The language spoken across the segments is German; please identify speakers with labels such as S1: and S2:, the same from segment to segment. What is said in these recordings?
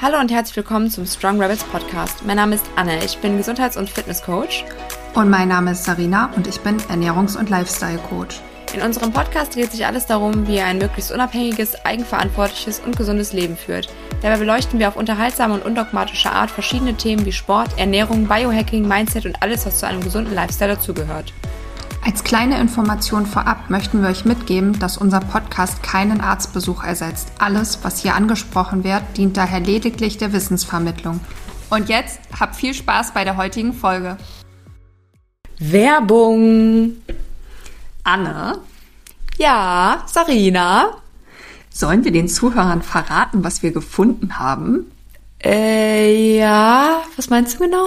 S1: Hallo und herzlich willkommen zum Strong Rebels Podcast. Mein Name ist Anne, ich bin Gesundheits- und Fitnesscoach.
S2: Und mein Name ist Sarina und ich bin Ernährungs- und Lifestyle-Coach.
S1: In unserem Podcast dreht sich alles darum, wie ihr ein möglichst unabhängiges, eigenverantwortliches und gesundes Leben führt. Dabei beleuchten wir auf unterhaltsame und undogmatische Art verschiedene Themen wie Sport, Ernährung, Biohacking, Mindset und alles, was zu einem gesunden Lifestyle dazugehört.
S2: Als kleine Information vorab möchten wir euch mitgeben, dass unser Podcast keinen Arztbesuch ersetzt. Alles, was hier angesprochen wird, dient daher lediglich der Wissensvermittlung. Und jetzt habt viel Spaß bei der heutigen Folge.
S1: Werbung!
S2: Anne,
S1: Ja, Sarina.
S2: sollen wir den Zuhörern verraten, was wir gefunden haben?
S1: Äh, ja, was meinst du genau?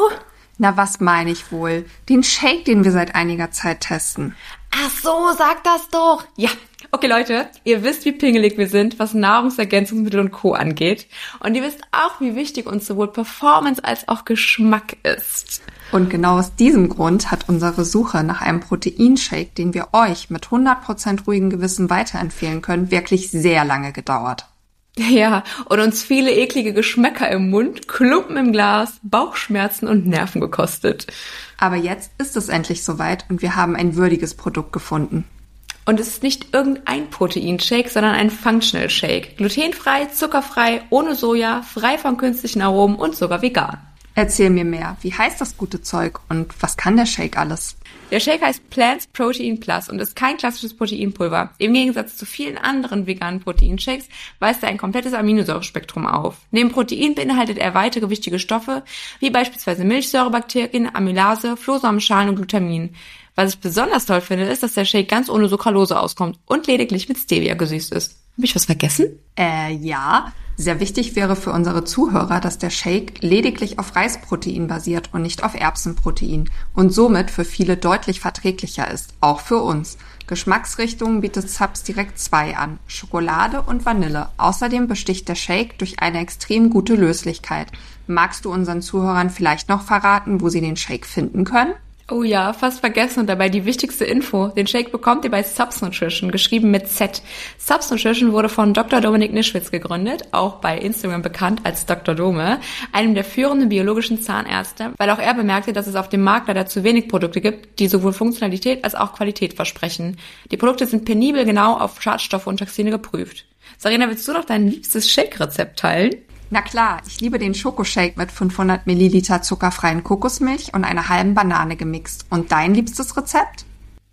S2: Na, was meine ich wohl? Den Shake, den wir seit einiger Zeit testen.
S1: Ach so, sag das doch. Ja. Okay, Leute, ihr wisst, wie pingelig wir sind, was Nahrungsergänzungsmittel und Co. angeht. Und ihr wisst auch, wie wichtig uns sowohl Performance als auch Geschmack ist.
S2: Und genau aus diesem Grund hat unsere Suche nach einem Proteinshake, den wir euch mit 100% ruhigem Gewissen weiterempfehlen können, wirklich sehr lange gedauert.
S1: Ja, und uns viele eklige Geschmäcker im Mund, Klumpen im Glas, Bauchschmerzen und Nerven gekostet.
S2: Aber jetzt ist es endlich soweit und wir haben ein würdiges Produkt gefunden.
S1: Und es ist nicht irgendein Proteinshake, sondern ein Functional Shake. Glutenfrei, zuckerfrei, ohne Soja, frei von künstlichen Aromen und sogar vegan.
S2: Erzähl mir mehr, wie heißt das gute Zeug und was kann der Shake alles?
S1: Der Shake heißt Plants Protein Plus und ist kein klassisches Proteinpulver. Im Gegensatz zu vielen anderen veganen Proteinshakes weist er ein komplettes Aminosäurespektrum auf. Neben Protein beinhaltet er weitere wichtige Stoffe, wie beispielsweise Milchsäurebakterien, Amylase, Flohsamenschalen und Glutamin. Was ich besonders toll finde, ist, dass der Shake ganz ohne Sucralose auskommt und lediglich mit Stevia gesüßt ist. Habe ich was vergessen?
S2: Äh, ja. Sehr wichtig wäre für unsere Zuhörer, dass der Shake lediglich auf Reisprotein basiert und nicht auf Erbsenprotein und somit für viele deutlich verträglicher ist, auch für uns. Geschmacksrichtungen bietet Subs direkt zwei an, Schokolade und Vanille. Außerdem besticht der Shake durch eine extrem gute Löslichkeit. Magst du unseren Zuhörern vielleicht noch verraten, wo sie den Shake finden können?
S1: Oh ja, fast vergessen und dabei die wichtigste Info. Den Shake bekommt ihr bei Subs Nutrition, geschrieben mit Z. Subs Nutrition wurde von Dr. Dominik Nischwitz gegründet, auch bei Instagram bekannt als Dr. Dome, einem der führenden biologischen Zahnärzte, weil auch er bemerkte, dass es auf dem Markt leider zu wenig Produkte gibt, die sowohl Funktionalität als auch Qualität versprechen. Die Produkte sind penibel genau auf Schadstoffe und Toxine geprüft. Sarina, willst du noch dein liebstes Shake-Rezept teilen?
S2: Na klar, ich liebe den Schokoshake mit 500 Milliliter zuckerfreien Kokosmilch und einer halben Banane gemixt. Und dein liebstes Rezept?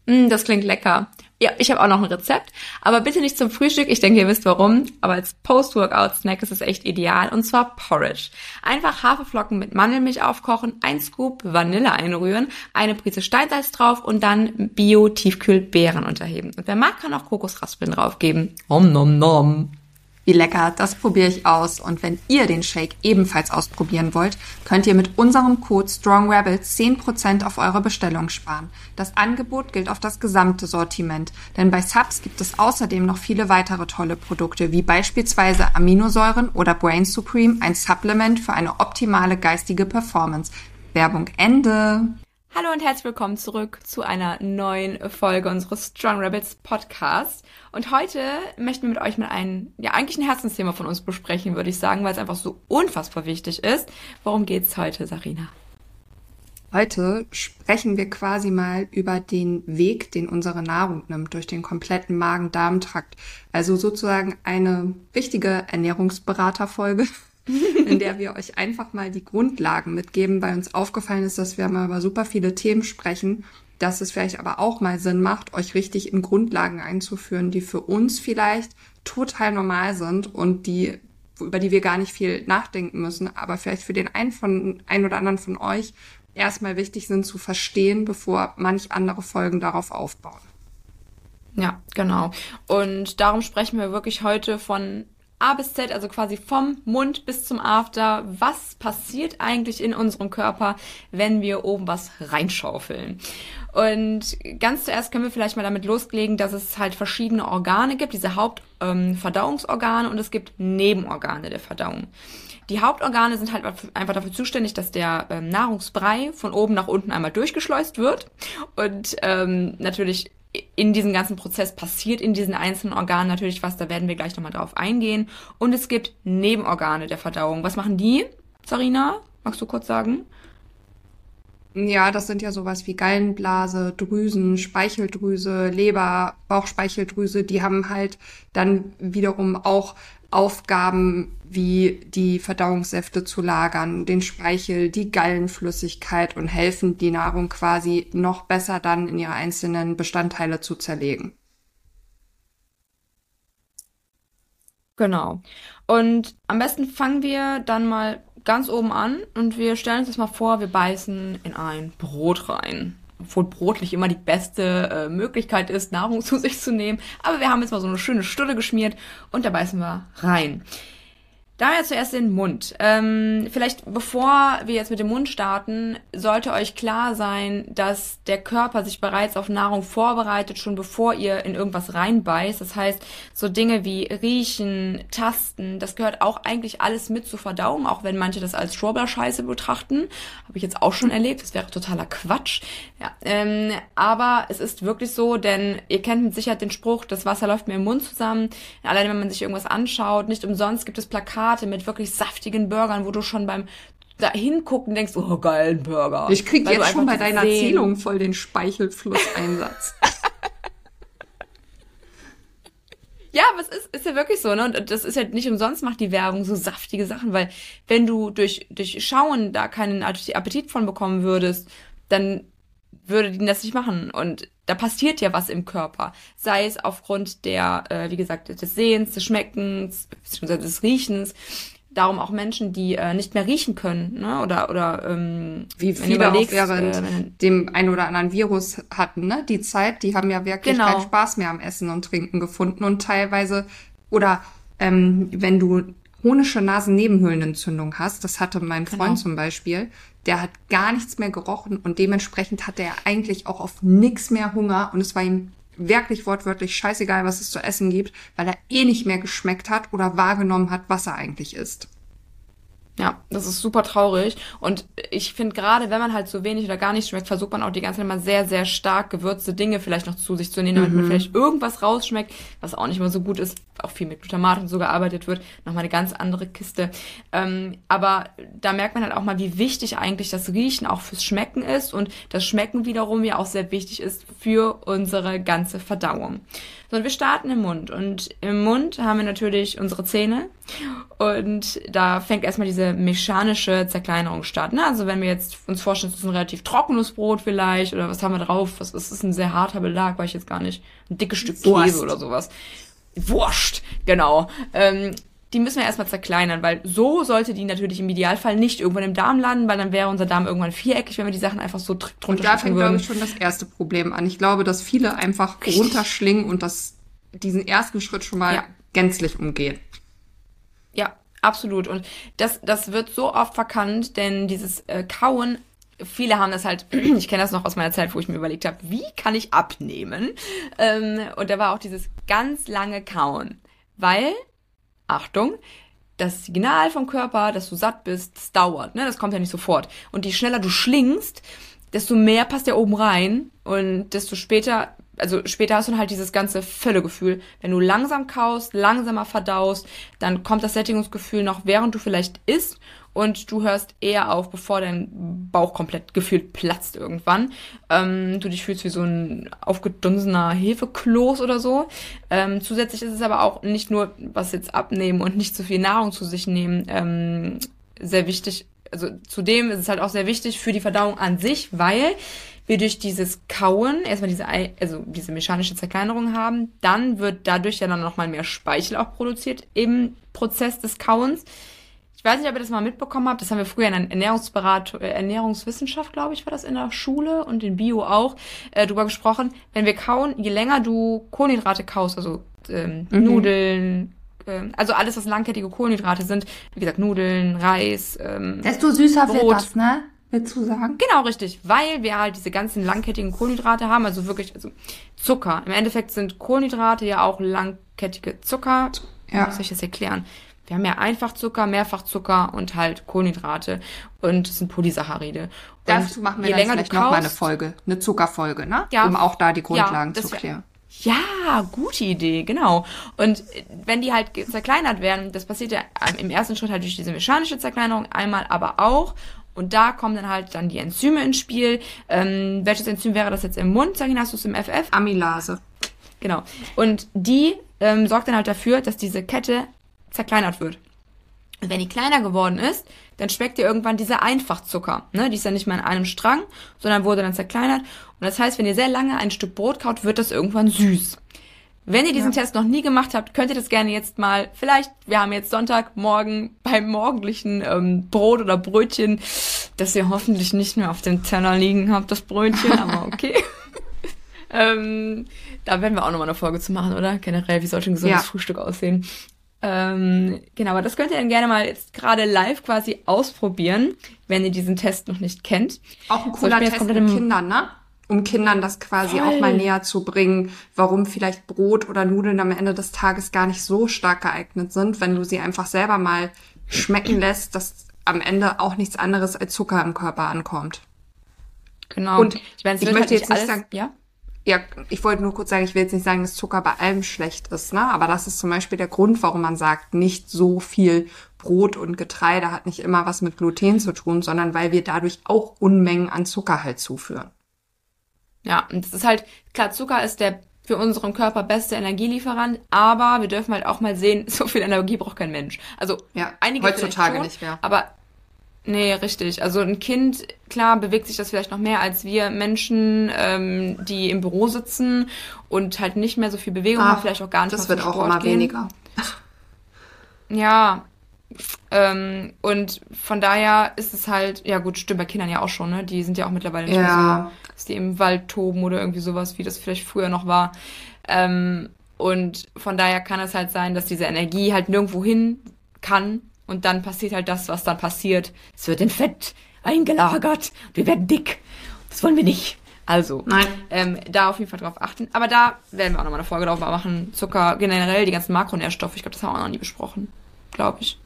S1: Mm, das klingt lecker. Ja, ich habe auch noch ein Rezept, aber bitte nicht zum Frühstück. Ich denke, ihr wisst warum. Aber als Post-Workout-Snack ist es echt ideal. Und zwar Porridge. Einfach Haferflocken mit Mandelmilch aufkochen, ein Scoop Vanille einrühren, eine Prise Steinsalz drauf und dann Bio-Tiefkühl-Beeren unterheben. Und wer mag, kann auch Kokosraspeln draufgeben. Om nom nom.
S2: Wie lecker, das probiere ich aus. Und wenn ihr den Shake ebenfalls ausprobieren wollt, könnt ihr mit unserem Code StrongRebels 10% auf eure Bestellung sparen. Das Angebot gilt auf das gesamte Sortiment, denn bei Subs gibt es außerdem noch viele weitere tolle Produkte, wie beispielsweise Aminosäuren oder Brain Supreme, ein Supplement für eine optimale geistige Performance. Werbung Ende.
S1: Hallo und herzlich willkommen zurück zu einer neuen Folge unseres Strong Rebels Podcast. Und heute möchten wir mit euch mal ein, ja, eigentlich ein Herzensthema von uns besprechen, würde ich sagen, weil es einfach so unfassbar wichtig ist. Worum geht's heute, Sarina?
S2: Heute sprechen wir quasi mal über den Weg, den unsere Nahrung nimmt, durch den kompletten Magen-Darm-Trakt. Also sozusagen eine richtige Ernährungsberaterfolge, in der wir euch einfach mal die Grundlagen mitgeben, weil uns aufgefallen ist, dass wir mal über super viele Themen sprechen, dass es vielleicht aber auch mal Sinn macht, euch richtig in Grundlagen einzuführen, die für uns vielleicht total normal sind und die über die wir gar nicht viel nachdenken müssen, aber vielleicht für den einen von ein oder anderen von euch erstmal wichtig sind zu verstehen, bevor manch andere Folgen darauf aufbauen.
S1: Ja, genau. Und darum sprechen wir wirklich heute von A bis Z, also quasi vom Mund bis zum After. Was passiert eigentlich in unserem Körper, wenn wir oben was reinschaufeln? Und ganz zuerst können wir vielleicht mal damit loslegen, dass es halt verschiedene Organe gibt, diese Hauptverdauungsorgane ähm, und es gibt Nebenorgane der Verdauung. Die Hauptorgane sind halt einfach dafür zuständig, dass der ähm, Nahrungsbrei von oben nach unten einmal durchgeschleust wird und ähm, natürlich in diesem ganzen Prozess passiert in diesen einzelnen Organen natürlich was, da werden wir gleich nochmal drauf eingehen. Und es gibt Nebenorgane der Verdauung. Was machen die, Sarina? Magst du kurz sagen?
S2: Ja, das sind ja sowas wie Gallenblase, Drüsen, Speicheldrüse, Leber, Bauchspeicheldrüse. Die haben halt dann wiederum auch Aufgaben wie die Verdauungssäfte zu lagern, den Speichel, die Gallenflüssigkeit und helfen, die Nahrung quasi noch besser dann in ihre einzelnen Bestandteile zu zerlegen.
S1: Genau. Und am besten fangen wir dann mal ganz oben an und wir stellen uns das mal vor, wir beißen in ein Brot rein obwohl Brot nicht immer die beste äh, Möglichkeit ist, Nahrung zu sich zu nehmen. Aber wir haben jetzt mal so eine schöne Stulle geschmiert und da beißen wir rein. Daher zuerst den Mund. Ähm, vielleicht bevor wir jetzt mit dem Mund starten, sollte euch klar sein, dass der Körper sich bereits auf Nahrung vorbereitet, schon bevor ihr in irgendwas reinbeißt. Das heißt, so Dinge wie riechen, tasten, das gehört auch eigentlich alles mit zur Verdauung, auch wenn manche das als Schwurbler-Scheiße betrachten. Habe ich jetzt auch schon erlebt. Das wäre totaler Quatsch. Ja, ähm, aber es ist wirklich so, denn ihr kennt mit Sicherheit den Spruch, das Wasser läuft mir im Mund zusammen. Allein wenn man sich irgendwas anschaut, nicht umsonst gibt es Plakate Plakate mit wirklich saftigen Burgern, wo du schon beim da hingucken denkst, oh geil, ein Burger.
S2: Ich krieg Weil jetzt schon bei deiner sehen. Erzählung voll den Speichelflusseinsatz.
S1: Ja, aber es ist, ist ja wirklich so, ne? Und das ist ja nicht umsonst macht die Werbung so saftige Sachen, weil wenn du durch, durch Schauen da keinen Appetit von bekommen würdest, dann würde die das nicht machen. Und da passiert ja was im Körper. Sei es aufgrund der, äh, wie gesagt, des Sehens, des Schmeckens, beziehungsweise des Riechens. Darum auch Menschen, die äh, nicht mehr riechen können, ne? Oder oder ähm,
S2: wie viele auch während äh, dem ein oder anderen Virus hatten, ne? Die Zeit, die haben ja wirklich genau. keinen Spaß mehr am Essen und Trinken gefunden und teilweise oder ähm, wenn du chronische Nasennebenhöhlenentzündung hast, das hatte mein Freund genau. zum Beispiel, der hat gar nichts mehr gerochen und dementsprechend hatte er eigentlich auch auf nichts mehr Hunger und es war ihm wirklich wortwörtlich scheißegal, was es zu essen gibt, weil er eh nicht mehr geschmeckt hat oder wahrgenommen hat, was er eigentlich isst.
S1: Ja, das ist super traurig. Und ich finde gerade, wenn man halt so wenig oder gar nicht schmeckt, versucht man auch die ganze Zeit mal sehr, sehr stark gewürzte Dinge vielleicht noch zu sich zu nehmen, damit mhm. man vielleicht irgendwas rausschmeckt, was auch nicht immer so gut ist. Auch viel mit Glutamat und so gearbeitet wird. Nochmal eine ganz andere Kiste. Ähm, aber da merkt man halt auch mal, wie wichtig eigentlich das Riechen auch fürs Schmecken ist und das Schmecken wiederum ja auch sehr wichtig ist für unsere ganze Verdauung. Sondern wir starten im Mund. Und im Mund haben wir natürlich unsere Zähne. Und da fängt erstmal diese mechanische Zerkleinerung statt. Ne? Also wenn wir jetzt uns vorstellen, es ist ein relativ trockenes Brot vielleicht, oder was haben wir drauf? Was ist das? Ein sehr harter Belag, weiß ich jetzt gar nicht. Ein dickes Stück. Käse oder sowas. Wurscht, genau. Ähm, die müssen wir erstmal zerkleinern, weil so sollte die natürlich im Idealfall nicht irgendwann im Darm landen, weil dann wäre unser Darm irgendwann viereckig, wenn wir die Sachen einfach so drunter
S2: Und da fängt, glaube ich, schon das erste Problem an. Ich glaube, dass viele einfach Richtig. runterschlingen und das, diesen ersten Schritt schon mal ja. gänzlich umgehen.
S1: Ja, absolut. Und das, das wird so oft verkannt, denn dieses äh, Kauen viele haben das halt, ich kenne das noch aus meiner Zeit, wo ich mir überlegt habe, wie kann ich abnehmen? Ähm, und da war auch dieses ganz lange Kauen. Weil Achtung, das Signal vom Körper, dass du satt bist, das dauert, ne? Das kommt ja nicht sofort. Und je schneller du schlingst, desto mehr passt ja oben rein und desto später, also später hast du halt dieses ganze Völlegefühl. Wenn du langsam kaust, langsamer verdaust, dann kommt das Sättigungsgefühl noch, während du vielleicht isst und du hörst eher auf, bevor dein Bauch komplett gefühlt platzt irgendwann. Ähm, du dich fühlst wie so ein aufgedunsener Hefekloß oder so. Ähm, zusätzlich ist es aber auch nicht nur, was jetzt abnehmen und nicht zu viel Nahrung zu sich nehmen, ähm, sehr wichtig. Also zudem ist es halt auch sehr wichtig für die Verdauung an sich, weil wir durch dieses Kauen erstmal diese, also diese mechanische Zerkleinerung haben, dann wird dadurch ja dann nochmal mehr Speichel auch produziert im Prozess des Kauens. Ich weiß nicht, ob ihr das mal mitbekommen habt. Das haben wir früher in der Ernährungsberatung, äh, Ernährungswissenschaft, glaube ich, war das in der Schule und in Bio auch, äh, drüber gesprochen. Wenn wir kauen, je länger du Kohlenhydrate kaust, also ähm, mhm. Nudeln, äh, also alles, was langkettige Kohlenhydrate sind, wie gesagt, Nudeln, Reis, ähm,
S2: Desto süßer Brot. wird das, ne? Willst du sagen?
S1: Genau, richtig. Weil wir halt diese ganzen langkettigen Kohlenhydrate haben, also wirklich, also Zucker. Im Endeffekt sind Kohlenhydrate ja auch langkettige Zucker. Ja. Wie soll ich das erklären? Wir haben ja Einfachzucker, Mehrfachzucker und halt Kohlenhydrate und es sind Polysaccharide. Und
S2: Dazu machen wir
S1: je länger
S2: vielleicht
S1: du
S2: noch mal eine Folge, eine Zuckerfolge, ne?
S1: Ja.
S2: Um auch da die Grundlagen
S1: das
S2: zu klären.
S1: Ja, gute Idee, genau. Und wenn die halt zerkleinert werden, das passiert ja im ersten Schritt halt durch diese mechanische Zerkleinerung einmal, aber auch, und da kommen dann halt dann die Enzyme ins Spiel. Ähm, welches Enzym wäre das jetzt im Mund? Sagina, hast du es im FF?
S2: Amylase.
S1: Genau. Und die ähm, sorgt dann halt dafür, dass diese Kette zerkleinert wird. Und wenn die kleiner geworden ist, dann schmeckt ihr irgendwann dieser Einfachzucker. Ne? Die ist ja nicht mehr in einem Strang, sondern wurde dann zerkleinert. Und das heißt, wenn ihr sehr lange ein Stück Brot kaut, wird das irgendwann süß. Wenn ihr diesen
S2: Ja.
S1: Test noch nie gemacht habt, könnt ihr das gerne jetzt mal, vielleicht, wir haben jetzt Sonntagmorgen beim morgendlichen ähm, Brot oder Brötchen, das ihr hoffentlich nicht mehr auf dem Teller liegen habt, das Brötchen, aber okay. ähm, da werden wir auch nochmal eine Folge zu machen, oder? Generell, wie sollte ein gesundes
S2: Ja.
S1: Frühstück aussehen? Ähm, genau, aber das könnt ihr dann gerne mal jetzt gerade live quasi ausprobieren, wenn ihr diesen Test noch nicht kennt.
S2: Auch ein
S1: ich
S2: cooler Test mit Kindern, ne? Um Kindern das quasi
S1: Voll.
S2: auch mal näher zu bringen, warum vielleicht Brot oder Nudeln am Ende des Tages gar nicht so stark geeignet sind, wenn du sie einfach selber mal schmecken lässt, dass am Ende auch nichts anderes als Zucker im Körper ankommt.
S1: Genau.
S2: Und
S1: meine, es
S2: ich möchte
S1: halt
S2: jetzt nicht
S1: alles,
S2: sagen-
S1: ja?
S2: Ja, ich wollte nur kurz sagen, ich will jetzt nicht sagen, dass Zucker bei allem schlecht ist, ne? Aber das ist zum Beispiel der Grund, warum man sagt, nicht so viel Brot und Getreide hat nicht immer was mit Gluten zu tun, sondern weil wir dadurch auch Unmengen an Zucker halt zuführen.
S1: Ja, und das ist halt, klar, Zucker ist der für unseren Körper beste Energielieferant, aber wir dürfen halt auch mal sehen, so viel Energie braucht kein Mensch. Also
S2: Ja,
S1: einige
S2: heutzutage
S1: schon,
S2: nicht mehr.
S1: Aber nee, richtig. Also ein Kind, klar, bewegt sich das vielleicht noch mehr als wir Menschen, ähm, die im Büro sitzen und halt nicht mehr so viel Bewegung haben, vielleicht auch gar nicht
S2: Ah, Das wird auch immer
S1: gehen.
S2: weniger.
S1: Ja. Ähm, und von daher ist es halt, ja gut, stimmt bei Kindern ja auch schon, ne? Die sind ja auch mittlerweile nicht
S2: Ja.
S1: mehr so, dass die im Wald toben oder irgendwie sowas, wie das vielleicht früher noch war. Ähm, und von daher kann es halt sein, dass diese Energie halt nirgendwo hin kann und dann passiert halt das, was dann passiert. Es wird in Fett eingelagert. Wir werden dick. Das wollen wir nicht. Also,
S2: Nein.
S1: ähm, da auf jeden Fall drauf achten. Aber da werden wir auch nochmal eine Folge drauf machen. Zucker, generell die ganzen Makronährstoffe. Ich glaube, das haben wir auch noch nie besprochen. Glaube ich.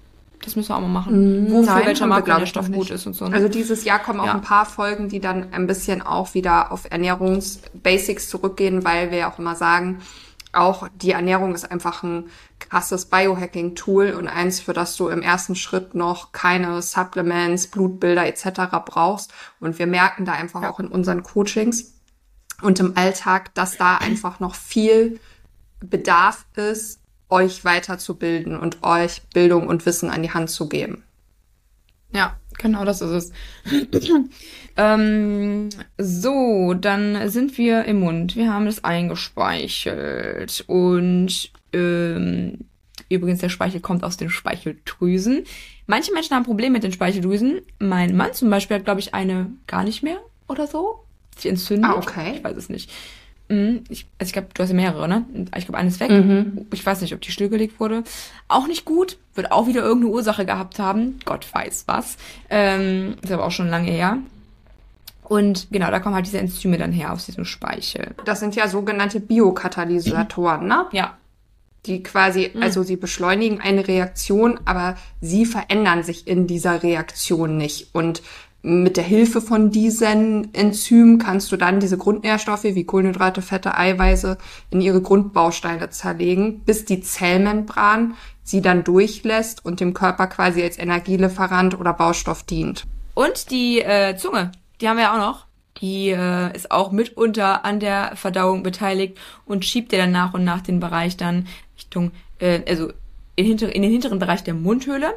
S1: Das müssen wir auch mal machen. Wofür
S2: Mm, Nein,
S1: welcher Makronährstoff gut ist und so. ne?
S2: Also dieses Jahr kommen auch
S1: Ja.
S2: ein paar Folgen, die dann ein bisschen auch wieder auf Ernährungsbasics zurückgehen, weil wir ja auch immer sagen, auch die Ernährung ist einfach ein krasses Biohacking-Tool und eins, für das du im ersten Schritt noch keine Supplements, Blutbilder etc. brauchst. Und wir merken da einfach auch in unseren Coachings und im Alltag, dass da einfach noch viel Bedarf ist, euch weiterzubilden und euch Bildung und Wissen an die Hand zu geben.
S1: Ja, genau, das ist es. ähm, so, dann sind wir im Mund. Wir haben das eingespeichelt. Und ähm, übrigens, der Speichel kommt aus den Speicheldrüsen. Manche Menschen haben Probleme mit den Speicheldrüsen. Mein Mann zum Beispiel hat, glaube ich, eine gar nicht mehr oder so. Sich entzündet.
S2: Ah, okay.
S1: Ich weiß es nicht. Mhm, Ich, also ich glaube, du hast ja mehrere, ne? Ich glaube, eines weg.
S2: Mhm.
S1: Ich weiß nicht, ob die stillgelegt wurde. Auch nicht gut. Wird auch wieder irgendeine Ursache gehabt haben. Gott weiß was. Ähm, ist aber auch schon lange her. Und genau, da kommen halt diese Enzyme dann her aus diesem Speichel.
S2: Das sind ja sogenannte Biokatalysatoren, ne?
S1: Ja,
S2: Die quasi, also sie beschleunigen eine Reaktion, aber sie verändern sich in dieser Reaktion nicht. Und mit der Hilfe von diesen Enzymen kannst du dann diese Grundnährstoffe wie Kohlenhydrate, Fette, Eiweiße in ihre Grundbausteine zerlegen, bis die Zellmembran sie dann durchlässt und dem Körper quasi als Energielieferant oder Baustoff dient.
S1: Und die äh, Zunge, die haben wir ja auch noch. Die äh, ist auch mitunter an der Verdauung beteiligt und schiebt dir dann nach und nach den Bereich dann Richtung, äh, also in, hinter, in den hinteren Bereich der Mundhöhle.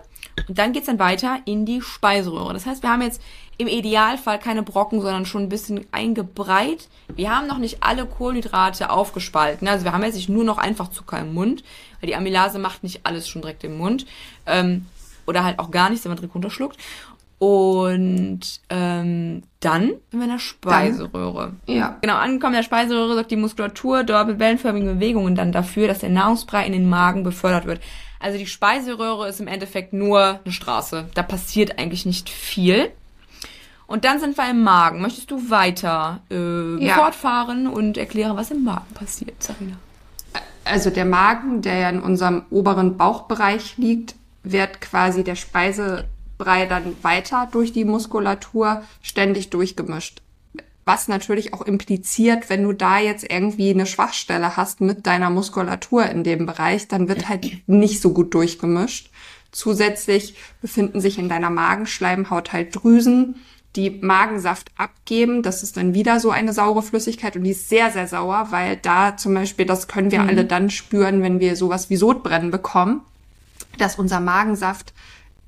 S1: Und dann geht's dann weiter in die Speiseröhre. Das heißt, wir haben jetzt im Idealfall keine Brocken, sondern schon ein bisschen eingebreit. Wir haben noch nicht alle Kohlenhydrate aufgespalten. Also wir haben jetzt nicht nur noch einfach Zucker im Mund, weil die Amylase macht nicht alles schon direkt im Mund. Ähm, oder halt auch gar nichts, wenn man direkt runterschluckt. Und ähm, dann sind wir in der Speiseröhre.
S2: Ja.
S1: Genau, angekommen in der Speiseröhre sorgt die Muskulatur dort mit wellenförmigen Bewegungen dann dafür, dass der Nahrungsbrei in den Magen befördert wird. Also die Speiseröhre ist im Endeffekt nur eine Straße. Da passiert eigentlich nicht viel. Und dann sind wir im Magen. Möchtest du weiter äh,
S2: Ja.
S1: fortfahren und erklären, was im Magen passiert, Sarina?
S2: Also der Magen, der ja in unserem oberen Bauchbereich liegt, wird quasi der Speisebrei dann weiter durch die Muskulatur ständig durchgemischt. Was natürlich auch impliziert, wenn du da jetzt irgendwie eine Schwachstelle hast mit deiner Muskulatur in dem Bereich, dann wird halt nicht so gut durchgemischt. Zusätzlich befinden sich in deiner Magenschleimhaut halt Drüsen, die Magensaft abgeben. Das ist dann wieder so eine saure Flüssigkeit und die ist sehr, sehr sauer, weil da zum Beispiel, das können wir mhm. alle dann spüren, wenn wir sowas wie Sodbrennen bekommen, dass unser Magensaft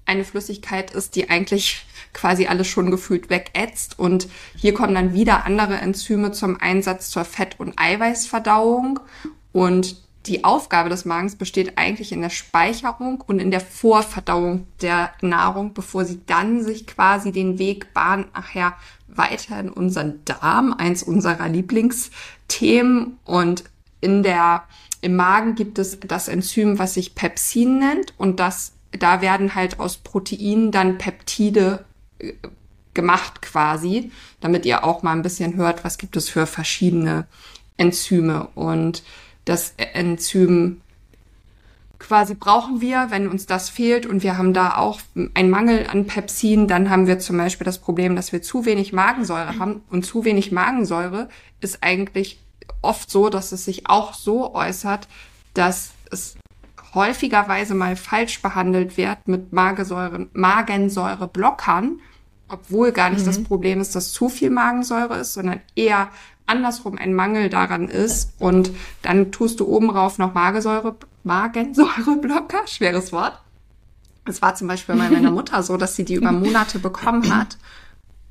S2: eine Flüssigkeit ist, die eigentlich quasi alles schon gefühlt wegätzt. Und hier kommen dann wieder andere Enzyme zum Einsatz zur Fett- und Eiweißverdauung. Und die Aufgabe des Magens besteht eigentlich in der Speicherung und in der Vorverdauung der Nahrung, bevor sie dann sich quasi den Weg bahnt nachher weiter in unseren Darm, eins unserer Lieblingsthemen. Und in der, im Magen gibt es das Enzym, was sich Pepsin nennt und das, da werden halt aus Proteinen dann Peptide äh, gemacht quasi, damit ihr auch mal ein bisschen hört, was gibt es für verschiedene Enzyme. Und das Enzym quasi brauchen wir, wenn uns das fehlt. Und wir haben da auch einen Mangel an Pepsin, dann haben wir zum Beispiel das Problem, dass wir zu wenig Magensäure haben. Und zu wenig Magensäure ist eigentlich oft so, dass es sich auch so äußert, dass es häufigerweise mal falsch behandelt wird mit Magensäure, Magensäureblockern, obwohl gar nicht mhm. das Problem ist, dass zu viel Magensäure ist, sondern eher andersrum ein Mangel daran ist und dann tust du oben rauf noch Magensäure, Magensäureblocker, schweres Wort. Es war zum Beispiel bei meiner Mutter so, dass sie die über Monate bekommen hat,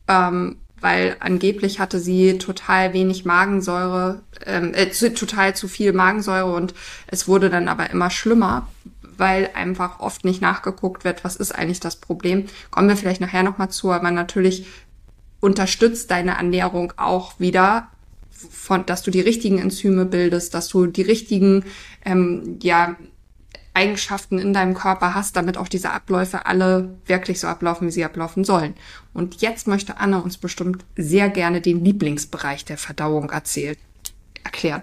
S2: ähm, weil angeblich hatte sie total wenig Magensäure, ähm, äh, total zu viel Magensäure und es wurde dann aber immer schlimmer, weil einfach oft nicht nachgeguckt wird, was ist eigentlich das Problem. Kommen wir vielleicht nachher nochmal zu, aber natürlich unterstützt deine Ernährung auch wieder von, dass du die richtigen Enzyme bildest, dass du die richtigen ähm, ja, Eigenschaften in deinem Körper hast, damit auch diese Abläufe alle wirklich so ablaufen, wie sie ablaufen sollen. Und jetzt möchte Anne uns bestimmt sehr gerne den Lieblingsbereich der Verdauung erzählen erklären.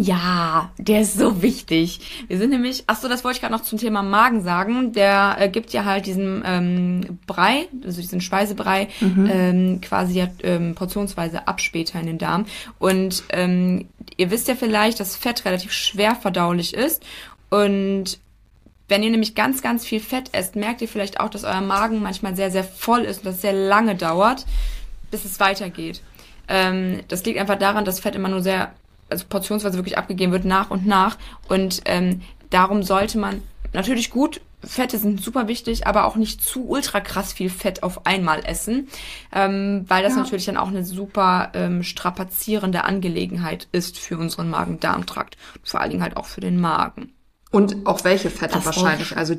S1: Ja, der ist so wichtig. Wir sind nämlich, ach so, das wollte ich gerade noch zum Thema Magen sagen. Der äh, gibt ja halt diesen ähm, Brei, also diesen Speisebrei, mhm. ähm, quasi ja, ähm, portionsweise ab später in den Darm. Und ähm, ihr wisst ja vielleicht, dass Fett relativ schwer verdaulich ist. Und wenn ihr nämlich ganz, ganz viel Fett esst, merkt ihr vielleicht auch, dass euer Magen manchmal sehr, sehr voll ist und das sehr lange dauert, bis es weitergeht. Ähm, das liegt einfach daran, dass Fett immer nur sehr also portionsweise wirklich abgegeben wird nach und nach. Und ähm, darum sollte man natürlich gut Fette sind super wichtig, aber auch nicht zu ultra krass viel Fett auf einmal essen, ähm, weil das ja. natürlich dann auch eine super ähm, strapazierende Angelegenheit ist für unseren Magen-Darm-Trakt. Vor allen Dingen halt auch für den Magen.
S2: Und auch welche Fette das wahrscheinlich. Also,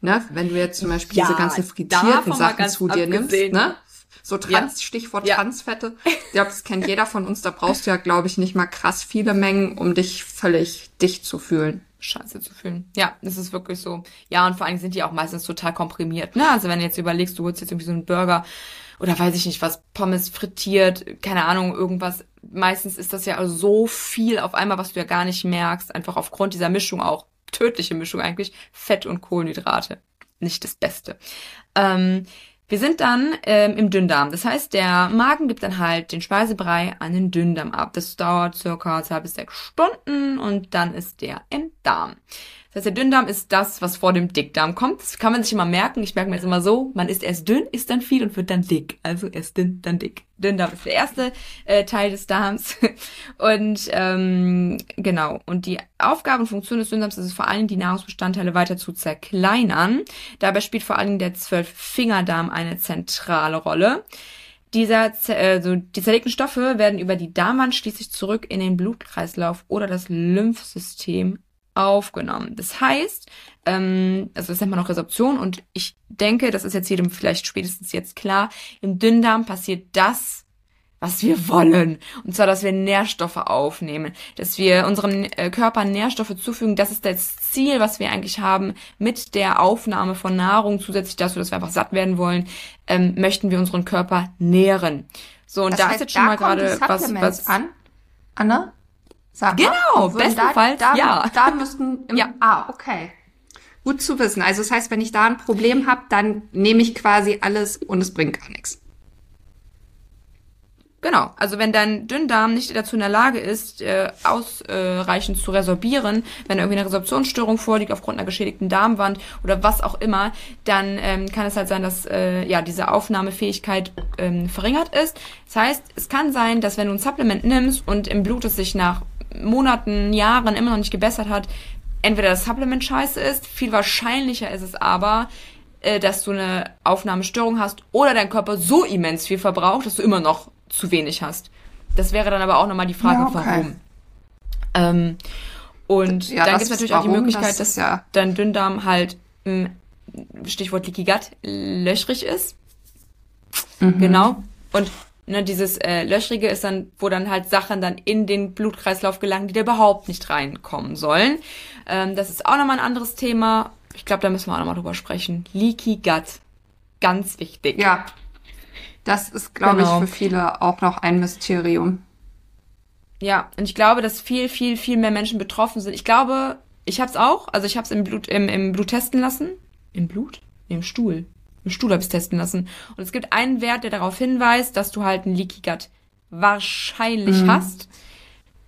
S2: ne, wenn du jetzt zum Beispiel ja, diese ganzen frittierten Sachen zu dir nimmst, ne? So Trans, ja. Stichwort ja. Transfette. Ich glaube, das kennt jeder von uns. Da brauchst du ja, glaube ich, nicht mal krass viele Mengen, um dich völlig dicht zu fühlen.
S1: Scheiße zu fühlen. Ja, das ist wirklich so. Ja, und vor allem sind die auch meistens total komprimiert. Ne? Also wenn du jetzt überlegst, du holst jetzt irgendwie so einen Burger oder weiß ich nicht was, Pommes frittiert, keine Ahnung, irgendwas. Meistens ist das ja so viel auf einmal, was du ja gar nicht merkst. Einfach aufgrund dieser Mischung auch. Tödliche Mischung eigentlich. Fett und Kohlenhydrate. Nicht das Beste. Ähm, wir sind dann ähm, im Dünndarm. Das heißt, der Magen gibt dann halt den Speisebrei an den Dünndarm ab. Das dauert circa zwei bis sechs Stunden und dann ist der im Darm. Das heißt, der Dünndarm ist das, was vor dem Dickdarm kommt. Das kann man sich immer merken. Ich merke mir jetzt immer so, man ist erst dünn, ist dann viel und wird dann dick. Also erst dünn, dann dick. Dünndarm ist der erste äh, Teil des Darms. und ähm, genau. Und die Aufgabe und Funktion des Dünndarms ist es vor allem, die Nahrungsbestandteile weiter zu zerkleinern. Dabei spielt vor allem der Zwölffingerdarm eine zentrale Rolle. Dieser, also die zerlegten Stoffe werden über die Darmwand schließlich zurück in den Blutkreislauf oder das Lymphsystem aufgenommen. Das heißt, ähm, also das nennt man auch Resorption und ich denke, das ist jetzt jedem vielleicht spätestens jetzt klar, im Dünndarm passiert das, was wir wollen. Und zwar, dass wir Nährstoffe aufnehmen, dass wir unserem äh, Körper Nährstoffe zufügen. Das ist das Ziel, was wir eigentlich haben mit der Aufnahme von Nahrung. Zusätzlich dazu, dass wir einfach satt werden wollen, ähm, möchten wir unseren Körper nähren. So, und das da heißt, ist jetzt schon mal gerade was, was
S2: an. Anna?
S1: Sag genau, bestenfalls
S2: da, da,
S1: ja.
S2: Da müssten im, ja. Ah, okay. Gut zu wissen. Also das heißt, wenn ich da ein Problem habe, dann nehme ich quasi alles und es bringt gar nichts.
S1: Genau, also wenn dein Dünndarm nicht dazu in der Lage ist, äh, ausreichend zu resorbieren, wenn irgendwie eine Resorptionsstörung vorliegt aufgrund einer geschädigten Darmwand oder was auch immer, dann ähm, kann es halt sein, dass äh, ja diese Aufnahmefähigkeit ähm, verringert ist. Das heißt, es kann sein, dass wenn du ein Supplement nimmst und im Blut es sich nach Monaten, Jahren immer noch nicht gebessert hat, entweder das Supplement scheiße ist, viel wahrscheinlicher ist es aber, äh, dass du eine Aufnahmestörung hast oder dein Körper so immens viel verbraucht, dass du immer noch zu wenig hast. Das wäre dann aber auch nochmal die Frage, ja, okay. warum. Ähm, und ja, dann gibt es natürlich auch die Möglichkeit, das dass ja. dein Dünndarm halt, hm, Stichwort Leaky Gut, löchrig ist. Mhm. Genau. Und ne, dieses äh, Löchrige ist dann, wo dann halt Sachen dann in den Blutkreislauf gelangen, die da überhaupt nicht reinkommen sollen. Ähm, das ist auch nochmal ein anderes Thema. Ich glaube, da müssen wir auch nochmal drüber sprechen. Leaky Gut. Ganz wichtig.
S2: Ja, das ist, glaube genau. ich, für viele auch noch ein Mysterium.
S1: Ja, und ich glaube, dass viel, viel, viel mehr Menschen betroffen sind. Ich glaube, ich habe es auch. Also ich habe es im Blut, im, im Blut testen lassen. Im Blut? Im Stuhl. Stuhl habe ich testen lassen. Und es gibt einen Wert, der darauf hinweist, dass du halt ein Leaky Gut wahrscheinlich mhm. hast.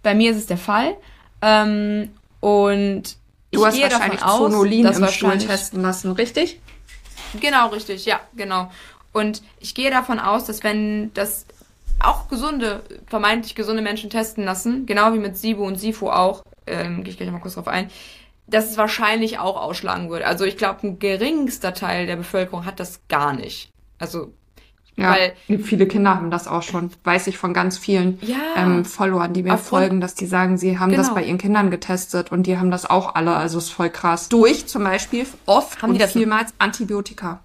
S1: Bei mir ist es der Fall. Ähm, und
S2: du ich hast gehe wahrscheinlich davon aus, Zonulin im Stuhl testen lassen, richtig?
S1: Genau, richtig, ja, genau. Und ich gehe davon aus, dass wenn das auch gesunde, vermeintlich gesunde Menschen testen lassen, genau wie mit Sibo und Sifo auch, ähm, gehe ich gleich mal kurz drauf ein, dass es wahrscheinlich auch ausschlagen würde. Also ich glaube, ein geringster Teil der Bevölkerung hat das gar nicht. Also
S2: ja, weil viele Kinder haben das auch schon, weiß ich von ganz vielen ja, ähm, Followern, die mir folgen, dass die sagen, sie haben genau. das bei ihren Kindern getestet und die haben das auch alle, also ist voll krass. Durch zum Beispiel oft haben und die das vielmals Antibiotika.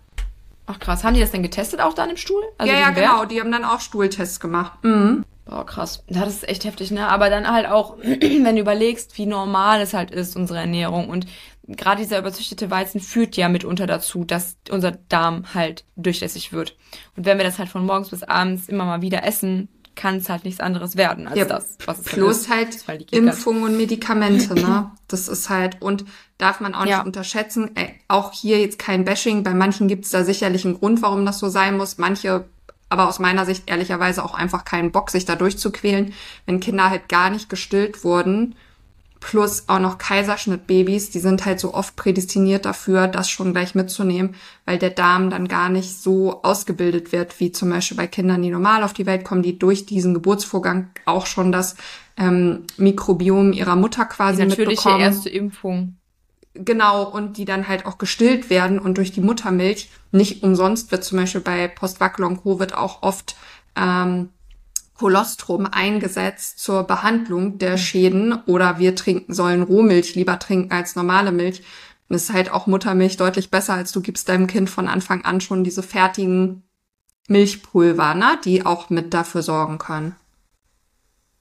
S1: Ach krass, haben die das denn getestet auch dann im Stuhl?
S2: Also ja, ja, genau, die haben dann auch Stuhltests gemacht. Mhm.
S1: Boah, krass. Ja, das ist echt heftig, ne? Aber dann halt auch, wenn du überlegst, wie normal es halt ist, unsere Ernährung. Und gerade dieser überzüchtete Weizen führt ja mitunter dazu, dass unser Darm halt durchlässig wird. Und wenn wir das halt von morgens bis abends immer mal wieder essen, kann es halt nichts anderes werden als ja, das,
S2: was es Plus halt, ist, halt Impfungen und Medikamente, ne? Das ist halt, und darf man auch ja. nicht unterschätzen, ey, auch hier jetzt kein Bashing, bei manchen gibt es da sicherlich einen Grund, warum das so sein muss, manche aber aus meiner Sicht ehrlicherweise auch einfach keinen Bock, sich da durchzuquälen, wenn Kinder halt gar nicht gestillt wurden plus auch noch Kaiserschnittbabys, die sind halt so oft prädestiniert dafür, das schon gleich mitzunehmen, weil der Darm dann gar nicht so ausgebildet wird, wie zum Beispiel bei Kindern, die normal auf die Welt kommen, die durch diesen Geburtsvorgang auch schon das ähm, Mikrobiom ihrer Mutter quasi die natürliche mitbekommen.
S1: erste Impfung.
S2: Genau, und die dann halt auch gestillt werden und durch die Muttermilch. Nicht umsonst wird zum Beispiel bei Postwackelon-Covid auch oft ähm, Kolostrum eingesetzt zur Behandlung der Schäden oder wir trinken sollen Rohmilch lieber trinken als normale Milch. Und es ist halt auch Muttermilch deutlich besser, als du gibst deinem Kind von Anfang an schon diese fertigen Milchpulver, ne, die auch mit dafür sorgen können.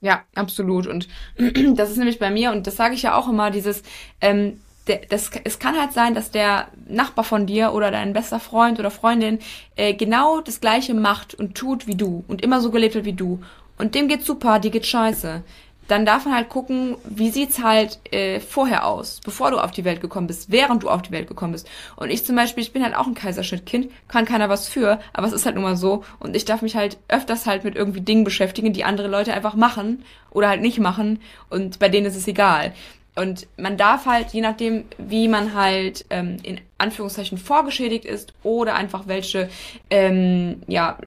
S1: Ja, absolut. Und das ist nämlich bei mir, und das sage ich ja auch immer, dieses, ähm, das, es kann halt sein, dass der Nachbar von dir oder dein bester Freund oder Freundin äh, genau das gleiche macht und tut wie du und immer so gelebt hat wie du. Und dem geht's super, dir geht's scheiße. Dann darf man halt gucken, wie sieht's halt äh, vorher aus, bevor du auf die Welt gekommen bist, während du auf die Welt gekommen bist. Und ich zum Beispiel, ich bin halt auch ein Kaiserschnittkind, kann keiner was für, aber es ist halt nun mal so. Und ich darf mich halt öfters halt mit irgendwie Dingen beschäftigen, die andere Leute einfach machen oder halt nicht machen. Und bei denen ist es egal. Und man darf halt, je nachdem, wie man halt ähm, in Anführungszeichen vorgeschädigt ist oder einfach welche, ähm, ja,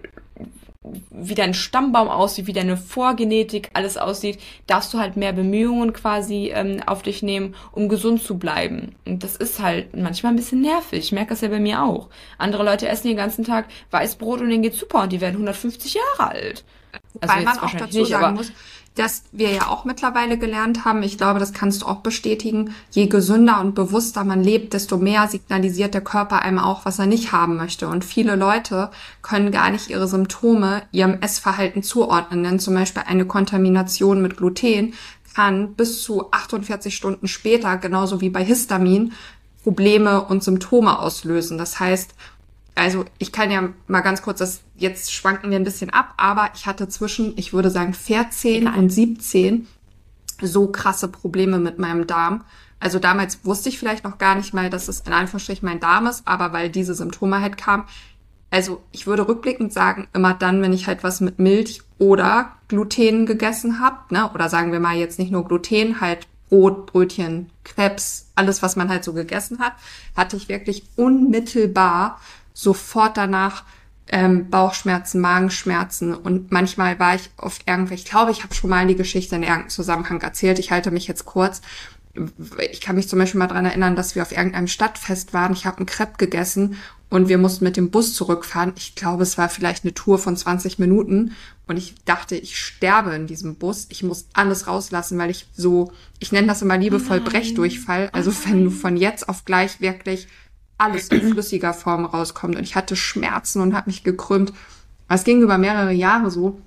S1: wie dein Stammbaum aussieht, wie deine Vorgenetik alles aussieht, darfst du halt mehr Bemühungen quasi ähm, auf dich nehmen, um gesund zu bleiben. Und das ist halt manchmal ein bisschen nervig. Ich merke das ja bei mir auch. Andere Leute essen den ganzen Tag Weißbrot und denen geht's super und die werden 150 Jahre alt.
S2: Also Weil man auch dazu nicht, sagen muss, dass wir ja auch mittlerweile gelernt haben, ich glaube, das kannst du auch bestätigen, je gesünder und bewusster man lebt, desto mehr signalisiert der Körper einem auch, was er nicht haben möchte. Und viele Leute können gar nicht ihre Symptome ihrem Essverhalten zuordnen, denn zum Beispiel eine Kontamination mit Gluten kann bis zu 48 Stunden später, genauso wie bei Histamin, Probleme und Symptome auslösen. Das heißt, also ich kann ja mal ganz kurz, das jetzt schwanken wir ein bisschen ab, aber ich hatte zwischen, ich würde sagen, 14 Egal. und 17 so krasse Probleme mit meinem Darm, Also damals wusste ich vielleicht noch gar nicht mal, dass es in Anführungsstrichen mein Darm ist, aber weil diese Symptome halt kamen. Also ich würde rückblickend sagen, immer dann, wenn ich halt was mit Milch oder Gluten gegessen habe, ne, oder sagen wir mal jetzt nicht nur Gluten, halt Brot, Brötchen, Krebs, alles, was man halt so gegessen hat, hatte ich wirklich unmittelbar sofort danach ähm, Bauchschmerzen, Magenschmerzen und manchmal war ich auf irgendwelche, ich glaube, ich habe schon mal die Geschichte in irgendeinem Zusammenhang erzählt, ich halte mich jetzt kurz. Ich kann mich zum Beispiel mal dran erinnern, dass wir auf irgendeinem Stadtfest waren. Ich habe einen Crepe gegessen und wir mussten mit dem Bus zurückfahren. Ich glaube, es war vielleicht eine Tour von 20 Minuten und ich dachte, ich sterbe in diesem Bus. Ich muss alles rauslassen, weil ich so, ich nenne das immer liebevoll Brechdurchfall. Also wenn du von jetzt auf gleich wirklich alles in flüssiger Form rauskommt. Und ich hatte Schmerzen und habe mich gekrümmt. Es ging über mehrere Jahre so.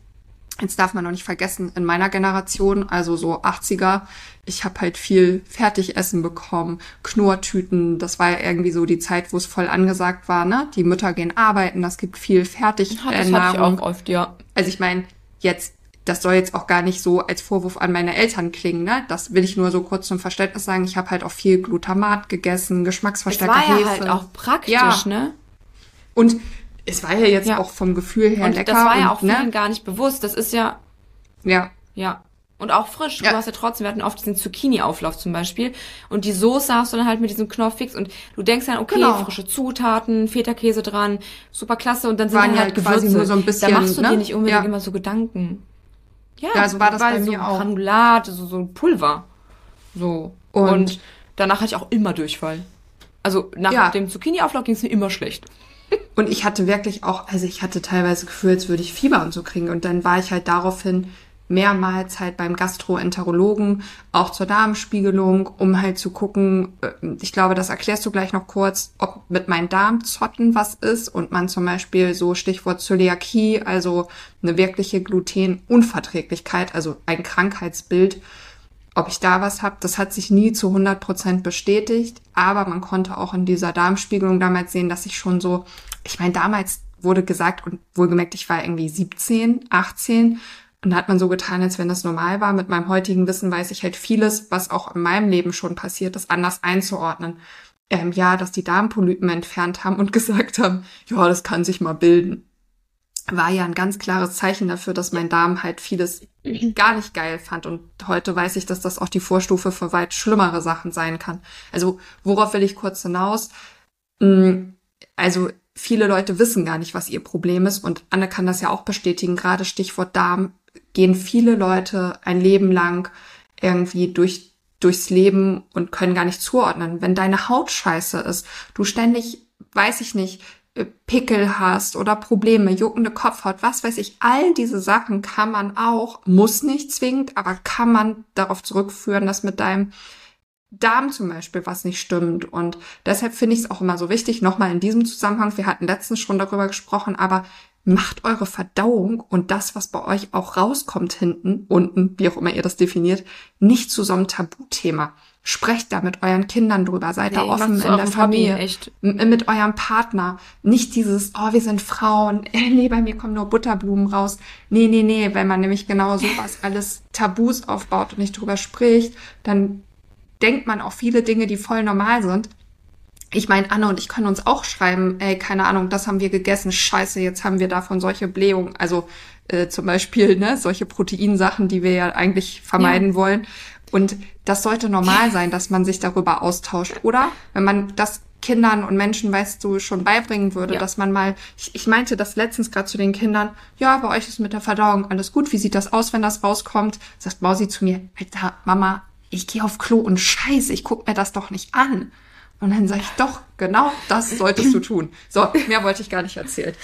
S2: Jetzt darf man noch nicht vergessen, in meiner Generation, also so 80er, ich habe halt viel Fertigessen bekommen, Knurrtüten. Das war ja irgendwie so die Zeit, wo es voll angesagt war, ne? Die Mütter gehen arbeiten, das gibt viel Fertignahrung. Das hatte ich auch oft, ja. Also ich meine, jetzt das soll jetzt auch gar nicht so als Vorwurf an meine Eltern klingen, ne? Das will ich nur so kurz zum Verständnis sagen. Ich habe halt auch viel Glutamat gegessen, Geschmacksverstärker, es war ja halt auch praktisch, ja. ne? Und es war ja jetzt ja. auch vom Gefühl her und lecker.
S1: Das war ja auch ne? vielen gar nicht bewusst. Das ist ja. Ja. Ja. Und auch frisch. Ja. Du hast ja trotzdem, wir hatten oft diesen Zucchini-Auflauf zum Beispiel. Und die Soße hast du dann halt mit diesem Knorr fix. Und du denkst dann, okay, genau. frische Zutaten, Feta-Käse dran, super klasse. Und dann sind dann halt Gewürze. Nur so ein bisschen, da machst du ne? dir nicht unbedingt ja. immer so Gedanken. Ja, ja so war das bei so mir auch. Granulat, so, so Pulver. So. Und, und, danach hatte ich auch immer Durchfall. Also nach ja. dem Zucchini-Auflauf ging es mir immer schlecht.
S2: Und ich hatte wirklich auch, also ich hatte teilweise Gefühl, als würde ich Fieber und so kriegen. Und dann war ich halt daraufhin mehrmals halt beim Gastroenterologen, auch zur Darmspiegelung, um halt zu gucken, äh, ich glaube, das erklärst du gleich noch kurz, ob mit meinen Darmzotten was ist und man zum Beispiel so Stichwort Zöliakie, also eine wirkliche Glutenunverträglichkeit, also ein Krankheitsbild, ob ich da was habe, das hat sich nie zu 100 Prozent bestätigt, aber man konnte auch in dieser Darmspiegelung damals sehen, dass ich schon so, ich meine, damals wurde gesagt und wohlgemerkt, ich war irgendwie 17, 18, und da hat man so getan, als wenn das normal war. Mit meinem heutigen Wissen weiß ich halt vieles, was auch in meinem Leben schon passiert ist, anders einzuordnen. Ähm, ja, dass die Darmpolypen entfernt haben und gesagt haben, ja, das kann sich mal bilden. War ja ein ganz klares Zeichen dafür, dass mein Darm halt vieles gar nicht geil fand. Und heute weiß ich, dass das auch die Vorstufe für weit schlimmere Sachen sein kann. Also, worauf will ich kurz hinaus? Mm, also, viele Leute wissen gar nicht, was ihr Problem ist. Und Anne kann das ja auch bestätigen. Gerade Stichwort Darm gehen viele Leute ein Leben lang irgendwie durch, durchs Leben und können gar nicht zuordnen. Wenn deine Haut scheiße ist, du ständig, weiß ich nicht, äh, Pickel hast oder Probleme, juckende Kopfhaut, was weiß ich, all diese Sachen kann man auch, muss nicht zwingend, aber kann man darauf zurückführen, dass mit deinem Darm zum Beispiel was nicht stimmt. Und deshalb finde ich es auch immer so wichtig, nochmal in diesem Zusammenhang, wir hatten letztens schon darüber gesprochen, aber macht eure Verdauung und das, was bei euch auch rauskommt hinten, unten, wie auch immer ihr das definiert, nicht zu so einem Tabuthema. Sprecht da mit euren Kindern drüber, seid nee, da offen in der Familie, echt. mit eurem Partner. Nicht dieses, oh, wir sind Frauen, nee, bei mir kommen nur Butterblumen raus. Nee, nee, nee, wenn man nämlich genau sowas alles Tabus aufbaut und nicht drüber spricht, dann denkt man auch viele Dinge, die voll normal sind, ich meine, Anne und ich können uns auch schreiben, ey, keine Ahnung, das haben wir gegessen, scheiße, jetzt haben wir davon solche Blähungen. Also äh, zum Beispiel, ne, solche Proteinsachen, die wir ja eigentlich vermeiden ja. wollen. Und das sollte normal sein, dass man sich darüber austauscht, oder? Wenn man das Kindern und Menschen, weißt du, schon beibringen würde, ja. dass man mal, ich, ich meinte das letztens gerade zu den Kindern, ja, bei euch ist mit der Verdauung alles gut, wie sieht das aus, wenn das rauskommt? Sagt Mausi zu mir, Alter, Mama, ich gehe auf Klo und scheiße, ich guck mir das doch nicht an. Und dann sage ich, doch, genau das solltest du tun. So, mehr wollte ich gar nicht erzählen.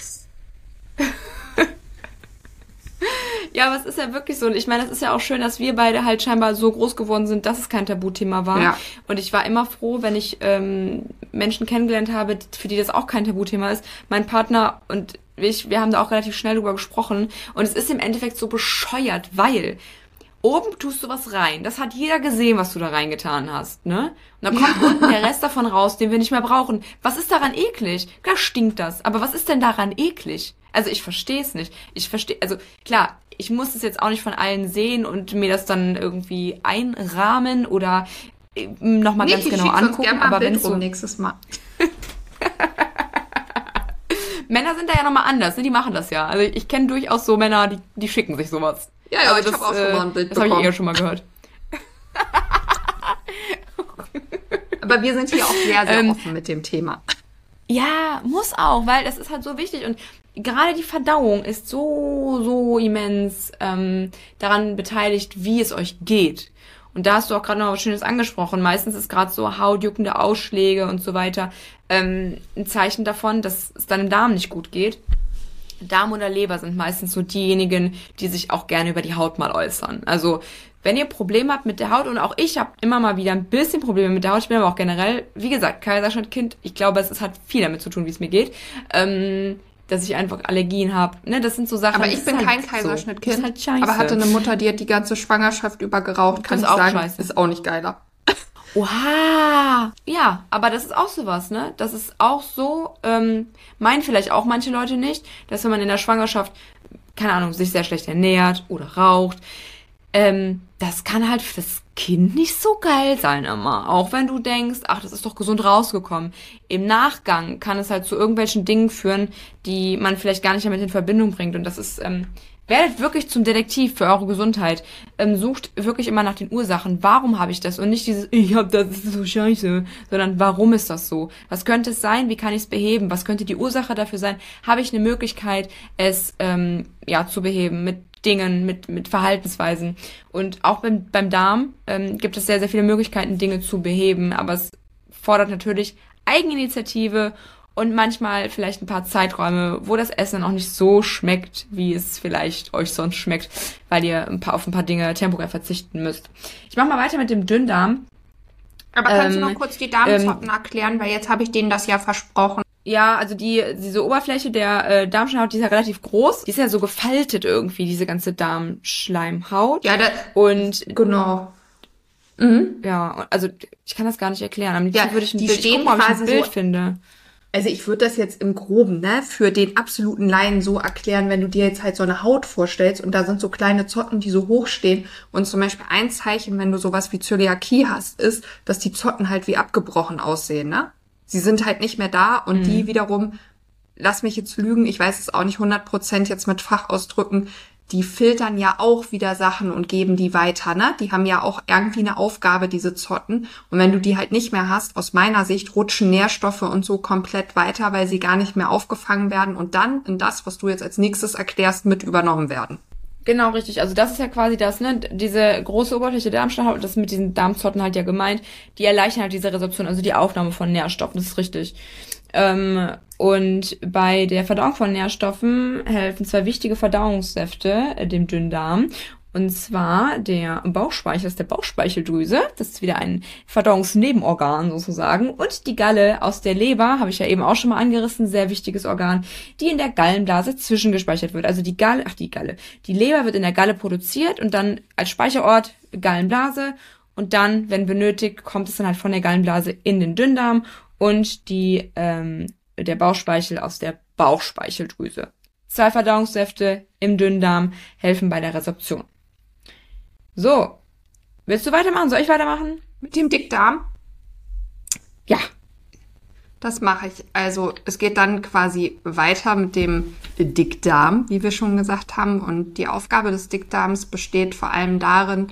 S1: Ja, aber es ist ja wirklich so. Und ich meine, es ist ja auch schön, dass wir beide halt scheinbar so groß geworden sind, dass es kein Tabuthema war. Ja. Und ich war immer froh, wenn ich ähm, Menschen kennengelernt habe, für die das auch kein Tabuthema ist. Mein Partner und ich, wir haben da auch relativ schnell drüber gesprochen. Und es ist im Endeffekt so bescheuert, weil Oben tust du was rein. Das hat jeder gesehen, was du da reingetan hast, ne? Und dann kommt ja. unten der Rest davon raus, den wir nicht mehr brauchen. Was ist daran eklig? Klar stinkt das, aber was ist denn daran eklig? Also ich verstehe es nicht. Ich verstehe, also klar, ich muss es jetzt auch nicht von allen sehen und mir das dann irgendwie einrahmen oder nochmal ganz
S2: ich
S1: genau angucken.
S2: gern mal ein
S1: Aber wenn so
S2: nächstes Mal.
S1: Männer sind da ja nochmal anders, ne? Die machen das ja. Also ich kenne durchaus so Männer, die, die schicken sich sowas.
S2: Ja, ja,
S1: Also
S2: ich habe auch schon mal ein Bild
S1: Das habe ich
S2: bekommen.
S1: eher schon mal gehört.
S2: Aber wir sind hier auch sehr, sehr
S1: Ähm,
S2: offen mit dem Thema.
S1: Ja, muss auch, weil das ist halt so wichtig und gerade die Verdauung ist so, so immens ähm, daran beteiligt, wie es euch geht. Und da hast du auch gerade noch was Schönes angesprochen. Meistens ist gerade so hautjuckende Ausschläge und so weiter ähm, ein Zeichen davon, dass es deinem Darm nicht gut geht. Darm oder Leber sind meistens so diejenigen, die sich auch gerne über die Haut mal äußern. Also wenn ihr Probleme habt mit der Haut und auch ich habe immer mal wieder ein bisschen Probleme mit der Haut, ich bin aber auch generell, wie gesagt, Kaiserschnittkind, ich glaube, es, es hat viel damit zu tun, wie es mir geht, ähm, dass ich einfach Allergien habe. Ne, das sind so Sachen.
S2: Aber
S1: das
S2: ich bin
S1: halt
S2: kein
S1: so.
S2: Kaiserschnittkind,
S1: Das ist halt scheiße.
S2: aber hatte eine Mutter, die hat die ganze Schwangerschaft über geraucht, kann ich
S1: auch
S2: sagen,
S1: scheiße.
S2: ist auch nicht geiler.
S1: Oha! Ja, aber das ist auch sowas, ne? Das ist auch so, ähm, meinen vielleicht auch manche Leute nicht, dass wenn man in der Schwangerschaft, keine Ahnung, sich sehr schlecht ernährt oder raucht, ähm, das kann halt das Kind nicht so geil sein immer. Auch wenn du denkst, ach, das ist doch gesund rausgekommen. Im Nachgang kann es halt zu irgendwelchen Dingen führen, die man vielleicht gar nicht damit in Verbindung bringt. Und das ist, ähm, werdet wirklich zum Detektiv für eure Gesundheit. Ähm, sucht wirklich immer nach den Ursachen. Warum habe ich das? Und nicht dieses, ich hab das, das ist so scheiße. Sondern warum ist das so? Was könnte es sein? Wie kann ich es beheben? Was könnte die Ursache dafür sein? Habe ich eine Möglichkeit, es ähm, ja zu beheben mit Dingen, mit, mit Verhaltensweisen. Und auch beim, beim Darm ähm, gibt es sehr, sehr viele Möglichkeiten, Dinge zu beheben. Aber es fordert natürlich Eigeninitiative und manchmal vielleicht ein paar Zeiträume, wo das Essen auch nicht so schmeckt, wie es vielleicht euch sonst schmeckt, weil ihr ein paar, auf ein paar Dinge temporär verzichten müsst. Ich mache mal weiter mit dem Dünndarm.
S2: Aber kannst du
S1: Ähm,
S2: noch kurz die Darmzotten erklären, weil jetzt habe ich denen das ja versprochen.
S1: Ja, also die diese Oberfläche der äh, Darmschleimhaut, die ist ja relativ groß. Die ist ja so gefaltet irgendwie, diese ganze Darmschleimhaut.
S2: Ja, da,
S1: Und
S2: genau.
S1: ja, und- also ich kann das gar nicht erklären. Am liebsten
S2: Ja,
S1: würde ich ein
S2: die
S1: Bild, ich
S2: stehen
S1: guck ob ich
S2: quasi
S1: ein Bild
S2: so-
S1: finde.
S2: Also ich würde das jetzt im Groben, ne, für den absoluten Laien so erklären, wenn du dir jetzt halt so eine Haut vorstellst und da sind so kleine Zotten, die so hoch stehen und zum Beispiel ein Zeichen, wenn du sowas wie Zöliakie hast, ist, dass die Zotten halt wie abgebrochen aussehen, ne? Sie sind halt nicht mehr da und die wiederum, lass mich jetzt lügen, ich weiß es auch nicht 100% jetzt mit Fachausdrücken, die filtern ja auch wieder Sachen und geben die weiter, ne? Die haben ja auch irgendwie eine Aufgabe, diese Zotten. Und wenn du die halt nicht mehr hast, aus meiner Sicht rutschen Nährstoffe und so komplett weiter, weil sie gar nicht mehr aufgefangen werden und dann in das, was du jetzt als nächstes erklärst, mit übernommen werden.
S1: Genau, richtig. Also das ist ja quasi das, ne? Diese große Oberfläche der Darmschleimhaut, das ist mit diesen Darmzotten halt ja gemeint, die erleichtern halt diese Resorption, also die Aufnahme von Nährstoffen, das ist richtig. Ähm, und bei der Verdauung von Nährstoffen helfen zwei wichtige Verdauungssäfte äh, dem Dünndarm. Und zwar der Bauchspeichel, das ist der Bauchspeicheldrüse, das ist wieder ein Verdauungsnebenorgan sozusagen. Und die Galle aus der Leber, habe ich ja eben auch schon mal angerissen, sehr wichtiges Organ, die in der Gallenblase zwischengespeichert wird. Also die Galle, ach die Galle, die Leber wird in der Galle produziert und dann als Speicherort Gallenblase. Und dann, wenn benötigt, kommt es dann halt von der Gallenblase in den Dünndarm und die, ähm, der Bauchspeichel aus der Bauchspeicheldrüse. Zwei Verdauungssäfte im Dünndarm helfen bei der Resorption. So. Willst du weitermachen? Soll ich weitermachen?
S2: Mit dem Dickdarm,
S1: Ja.
S2: das mache ich. Also es geht dann quasi weiter mit dem Dickdarm, wie wir schon gesagt haben. Und die Aufgabe des Dickdarms besteht vor allem darin,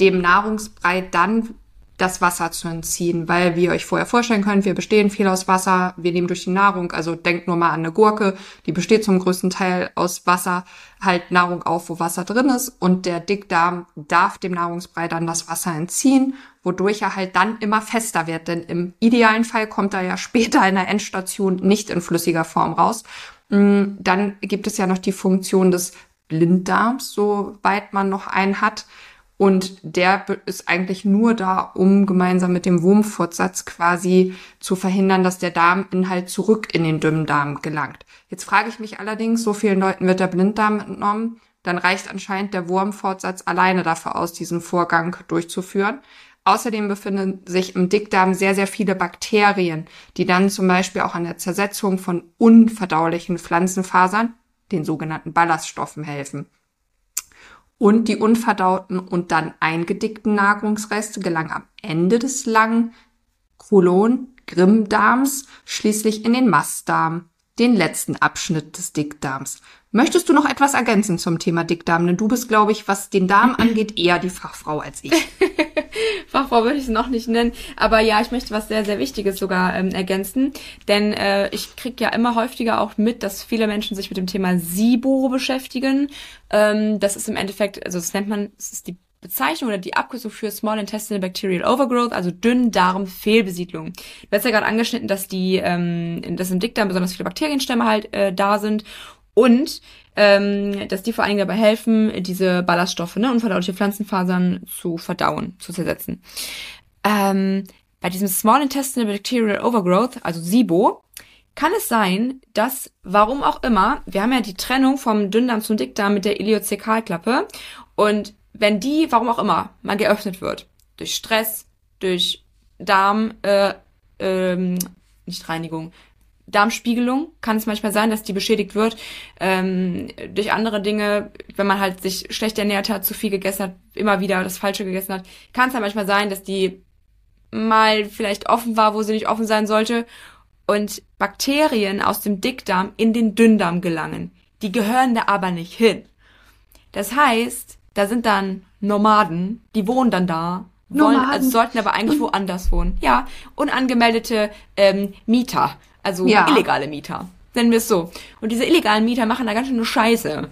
S2: dem Nahrungsbrei dann das Wasser zu entziehen, weil wie ihr euch vorher vorstellen könnt, wir bestehen viel aus Wasser, wir nehmen durch die Nahrung, also denkt nur mal an eine Gurke, die besteht zum größten Teil aus Wasser, halt Nahrung auf, wo Wasser drin ist und der Dickdarm darf dem Nahrungsbrei dann das Wasser entziehen, wodurch er halt dann immer fester wird, denn im idealen Fall kommt er ja später in der Endstation nicht in flüssiger Form raus. Mm, Dann gibt es ja noch die Funktion des Blinddarms, soweit man noch einen hat. Und der ist eigentlich nur da, um gemeinsam mit dem Wurmfortsatz quasi zu verhindern, dass der Darminhalt zurück in den Dünndarm gelangt. Jetzt frage ich mich allerdings, so vielen Leuten wird der Blinddarm entnommen, dann reicht anscheinend der Wurmfortsatz alleine dafür aus, diesen Vorgang durchzuführen. Außerdem befinden sich im Dickdarm sehr, sehr viele Bakterien, die dann zum Beispiel auch an der Zersetzung von unverdaulichen Pflanzenfasern, den sogenannten Ballaststoffen, helfen. Und die unverdauten und dann eingedickten Nahrungsreste gelangen am Ende des langen Kolon Grimmdarms schließlich in den Mastdarm, den letzten Abschnitt des Dickdarms. Möchtest du noch etwas ergänzen zum Thema Dickdarm? Denn du bist, glaube ich, was den Darm angeht, eher die Fachfrau als ich.
S1: Fachfrau würde ich es noch nicht nennen. Aber ja, ich möchte was sehr, sehr Wichtiges sogar ähm, ergänzen. Denn äh, ich kriege ja immer häufiger auch mit, dass viele Menschen sich mit dem Thema SIBO beschäftigen. Ähm, das ist im Endeffekt, also das nennt man, das ist die Bezeichnung oder die Abkürzung für Small Intestinal Bacterial Overgrowth, also Dünndarm-Fehlbesiedlung. Du hast ja gerade angeschnitten, dass die, ähm, dass im Dickdarm besonders viele Bakterienstämme halt äh, da sind und ähm, dass die vor allen Dingen dabei helfen, diese Ballaststoffe, ne, unverdauliche Pflanzenfasern zu verdauen, zu zersetzen. Ähm, bei diesem Small Intestinal Bacterial Overgrowth, also SIBO, kann es sein, dass, warum auch immer, wir haben ja die Trennung vom Dünndarm zum Dickdarm mit der Ileozekalklappe und wenn die, warum auch immer, mal geöffnet wird, durch Stress, durch Darm, äh, ähm, nicht Reinigung, Darmspiegelung kann es manchmal sein, dass die beschädigt wird ähm, durch andere Dinge, wenn man halt sich schlecht ernährt hat, zu viel gegessen hat, immer wieder das Falsche gegessen hat, kann es halt manchmal sein, dass die mal vielleicht offen war, wo sie nicht offen sein sollte und Bakterien aus dem Dickdarm in den Dünndarm gelangen. Die gehören da aber nicht hin. Das heißt, da sind dann Nomaden, die wohnen dann da, wollen, also sollten aber eigentlich woanders wohnen. Ja, unangemeldete ähm, Mieter also ja. illegale Mieter. Nennen wir es so. Und diese illegalen Mieter machen da ganz schön eine Scheiße.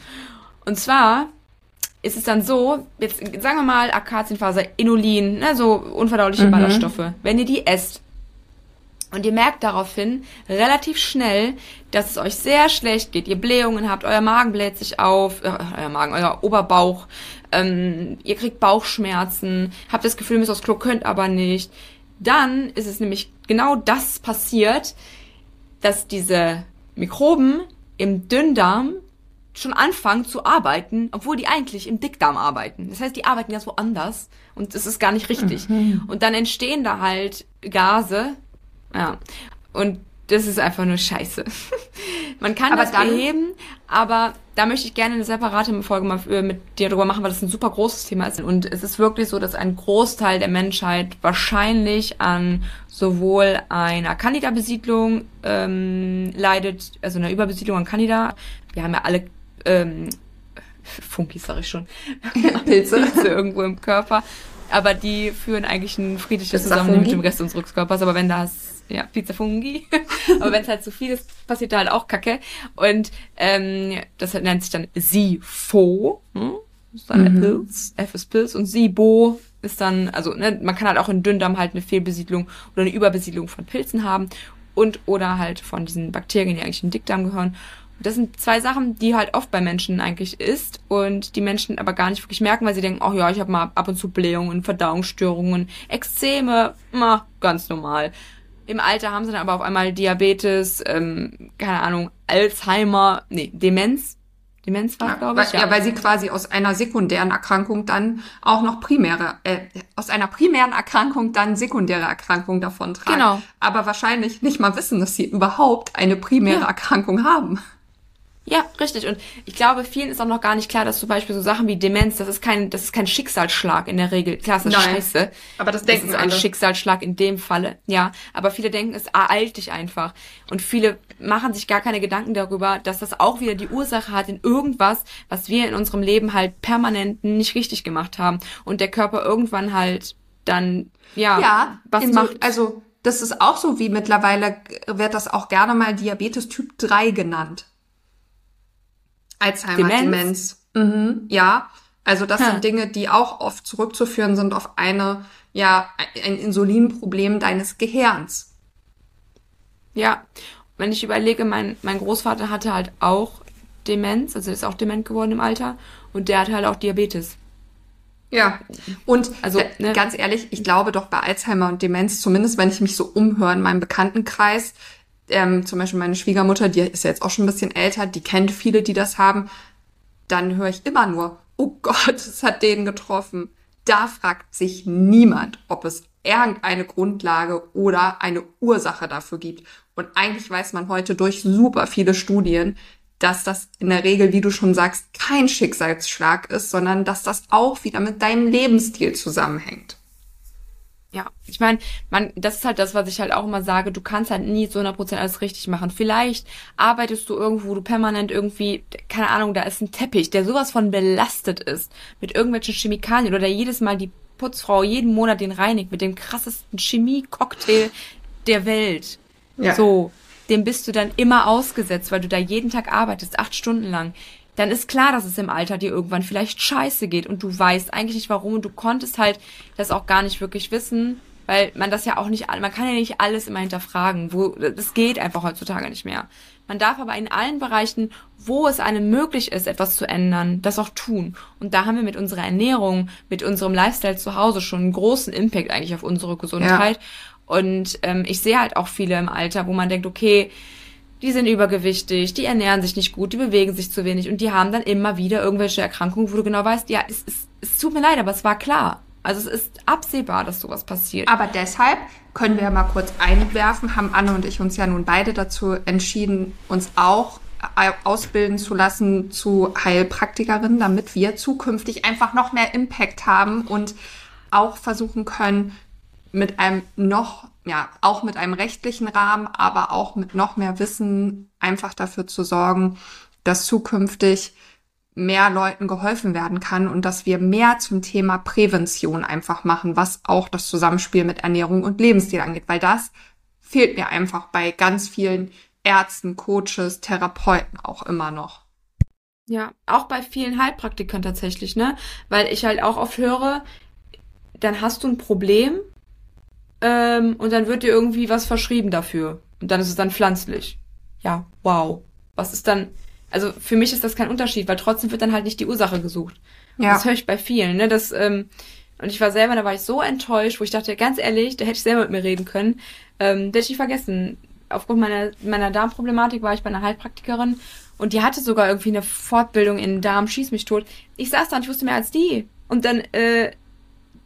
S1: Und zwar ist es dann so, jetzt sagen wir mal Akazienfaser, Inulin, ne, so unverdauliche mhm. Ballaststoffe. Wenn ihr die esst und ihr merkt daraufhin relativ schnell, dass es euch sehr schlecht geht, ihr Blähungen habt, euer Magen bläht sich auf, äh, euer Magen, euer Oberbauch, ähm, ihr kriegt Bauchschmerzen, habt das Gefühl, ihr müsst aufs Klo, könnt aber nicht, dann ist es nämlich genau das passiert, dass diese Mikroben im Dünndarm schon anfangen zu arbeiten, obwohl die eigentlich im Dickdarm arbeiten. Das heißt, die arbeiten ganz woanders und es ist gar nicht richtig. Mhm. Und dann entstehen da halt Gase, ja. Und das ist einfach nur Scheiße. Man kann aber das dann, beheben, aber da möchte ich gerne eine separate Folge mal mit dir drüber machen, weil das ein super großes Thema ist. Und es ist wirklich so, dass ein Großteil der Menschheit wahrscheinlich an sowohl einer Candida-Besiedlung ähm, leidet, also einer Überbesiedlung an Candida. Wir haben ja alle ähm, Funkis, sag ich schon, Pilze. Pilze irgendwo im Körper. Aber die führen eigentlich ein friedliches Zusammenleben mit dem Rest unseres Körpers. Aber wenn das ja, Pizza Fungi. Aber wenn es halt zu viel ist, passiert da halt auch Kacke. Und ähm, das nennt sich dann SIFO. Hm? Das ist dann mhm. Pilz, F ist Pilz und SIBO ist dann, also ne, man kann halt auch in Dünndarm halt eine Fehlbesiedlung oder eine Überbesiedlung von Pilzen haben und oder halt von diesen Bakterien, die eigentlich in den Dickdarm gehören. Das sind zwei Sachen, die halt oft bei Menschen eigentlich ist und die Menschen aber gar nicht wirklich merken, weil sie denken, oh ja, ich habe mal ab und zu Blähungen, Verdauungsstörungen, Exzeme, na, ganz normal. Im Alter haben sie dann aber auf einmal Diabetes, ähm, keine Ahnung, Alzheimer, nee, Demenz. Demenz war, ja, glaube ich.
S2: Ja. ja, weil sie quasi aus einer sekundären Erkrankung dann auch noch primäre, äh, aus einer primären Erkrankung dann sekundäre Erkrankung davon tragen. Genau. Aber wahrscheinlich nicht mal wissen, dass sie überhaupt eine primäre ja. Erkrankung haben.
S1: Ja, richtig. Und ich glaube, vielen ist auch noch gar nicht klar, dass zum Beispiel so Sachen wie Demenz, das ist kein, das ist kein Schicksalsschlag in der Regel. Klar, das ist Nein, scheiße. Aber das denken das ist ein alle. Schicksalsschlag in dem Falle. Ja. Aber viele denken, es ereilt dich einfach. Und viele machen sich gar keine Gedanken darüber, dass das auch wieder die Ursache hat in irgendwas, was wir in unserem Leben halt permanent nicht richtig gemacht haben. Und der Körper irgendwann halt dann, ja,
S2: ja was macht. So, also, das ist auch so wie mittlerweile wird das auch gerne mal Diabetes Typ 3 genannt. Alzheimer, Demenz. Demenz. Mhm, ja, also das hm. sind Dinge, die auch oft zurückzuführen sind auf eine, ja, ein Insulinproblem deines Gehirns.
S1: Ja, wenn ich überlege, mein, mein Großvater hatte halt auch Demenz, also ist auch dement geworden im Alter und der hatte halt auch Diabetes.
S2: Ja, und also äh, ne? ganz ehrlich, ich glaube doch bei Alzheimer und Demenz, zumindest wenn ich mich so umhöre in meinem Bekanntenkreis, ähm, zum Beispiel meine Schwiegermutter, die ist ja jetzt auch schon ein bisschen älter, die kennt viele, die das haben, dann höre ich immer nur, oh Gott, es hat den getroffen. Da fragt sich niemand, ob es irgendeine Grundlage oder eine Ursache dafür gibt. Und eigentlich weiß man heute durch super viele Studien, dass das in der Regel, wie du schon sagst, kein Schicksalsschlag ist, sondern dass das auch wieder mit deinem Lebensstil zusammenhängt.
S1: Ja, ich meine, man, das ist halt das, was ich halt auch immer sage, du kannst halt nie zu 100% alles richtig machen. Vielleicht arbeitest du irgendwo, wo du permanent irgendwie, keine Ahnung, da ist ein Teppich, der sowas von belastet ist, mit irgendwelchen Chemikalien oder jedes Mal die Putzfrau jeden Monat den reinigt mit dem krassesten Chemie-Cocktail der Welt. Ja. So, dem bist du dann immer ausgesetzt, weil du da jeden Tag arbeitest, acht Stunden lang dann ist klar, dass es im Alter dir irgendwann vielleicht scheiße geht und du weißt eigentlich nicht warum und du konntest halt das auch gar nicht wirklich wissen, weil man das ja auch nicht, man kann ja nicht alles immer hinterfragen, wo, das geht einfach heutzutage nicht mehr. Man darf aber in allen Bereichen, wo es einem möglich ist, etwas zu ändern, das auch tun. Und da haben wir mit unserer Ernährung, mit unserem Lifestyle zu Hause schon einen großen Impact eigentlich auf unsere Gesundheit. Ja. Und ähm, ich sehe halt auch viele im Alter, wo man denkt, okay, die sind übergewichtig, die ernähren sich nicht gut, die bewegen sich zu wenig und die haben dann immer wieder irgendwelche Erkrankungen, wo du genau weißt, ja, es, es, es tut mir leid, aber es war klar. Also es ist absehbar, dass sowas passiert.
S2: Aber deshalb können wir mal kurz einwerfen, haben Anne und ich uns ja nun beide dazu entschieden, uns auch ausbilden zu lassen zu Heilpraktikerinnen, damit wir zukünftig einfach noch mehr Impact haben und auch versuchen können, mit einem noch ja, auch mit einem rechtlichen Rahmen, aber auch mit noch mehr Wissen einfach dafür zu sorgen, dass zukünftig mehr Leuten geholfen werden kann und dass wir mehr zum Thema Prävention einfach machen, was auch das Zusammenspiel mit Ernährung und Lebensstil angeht, weil das fehlt mir einfach bei ganz vielen Ärzten, Coaches, Therapeuten auch immer noch.
S1: Ja, auch bei vielen Heilpraktikern tatsächlich, ne? Weil ich halt auch oft höre, dann hast du ein Problem ähm, und dann wird dir irgendwie was verschrieben dafür. Und dann ist es dann pflanzlich. Ja, wow. Was ist dann, also für mich ist das kein Unterschied, weil trotzdem wird dann halt nicht die Ursache gesucht. Ja. Das höre ich bei vielen, ne? Das, ähm, und ich war selber, da war ich so enttäuscht, wo ich dachte, ganz ehrlich, da hätte ich selber mit mir reden können. Ähm, das hätte ich vergessen. Aufgrund meiner, meiner Darmproblematik war ich bei einer Heilpraktikerin und die hatte sogar irgendwie eine Fortbildung in Darm, schieß mich tot. Ich saß da und ich wusste mehr als die. Und dann äh,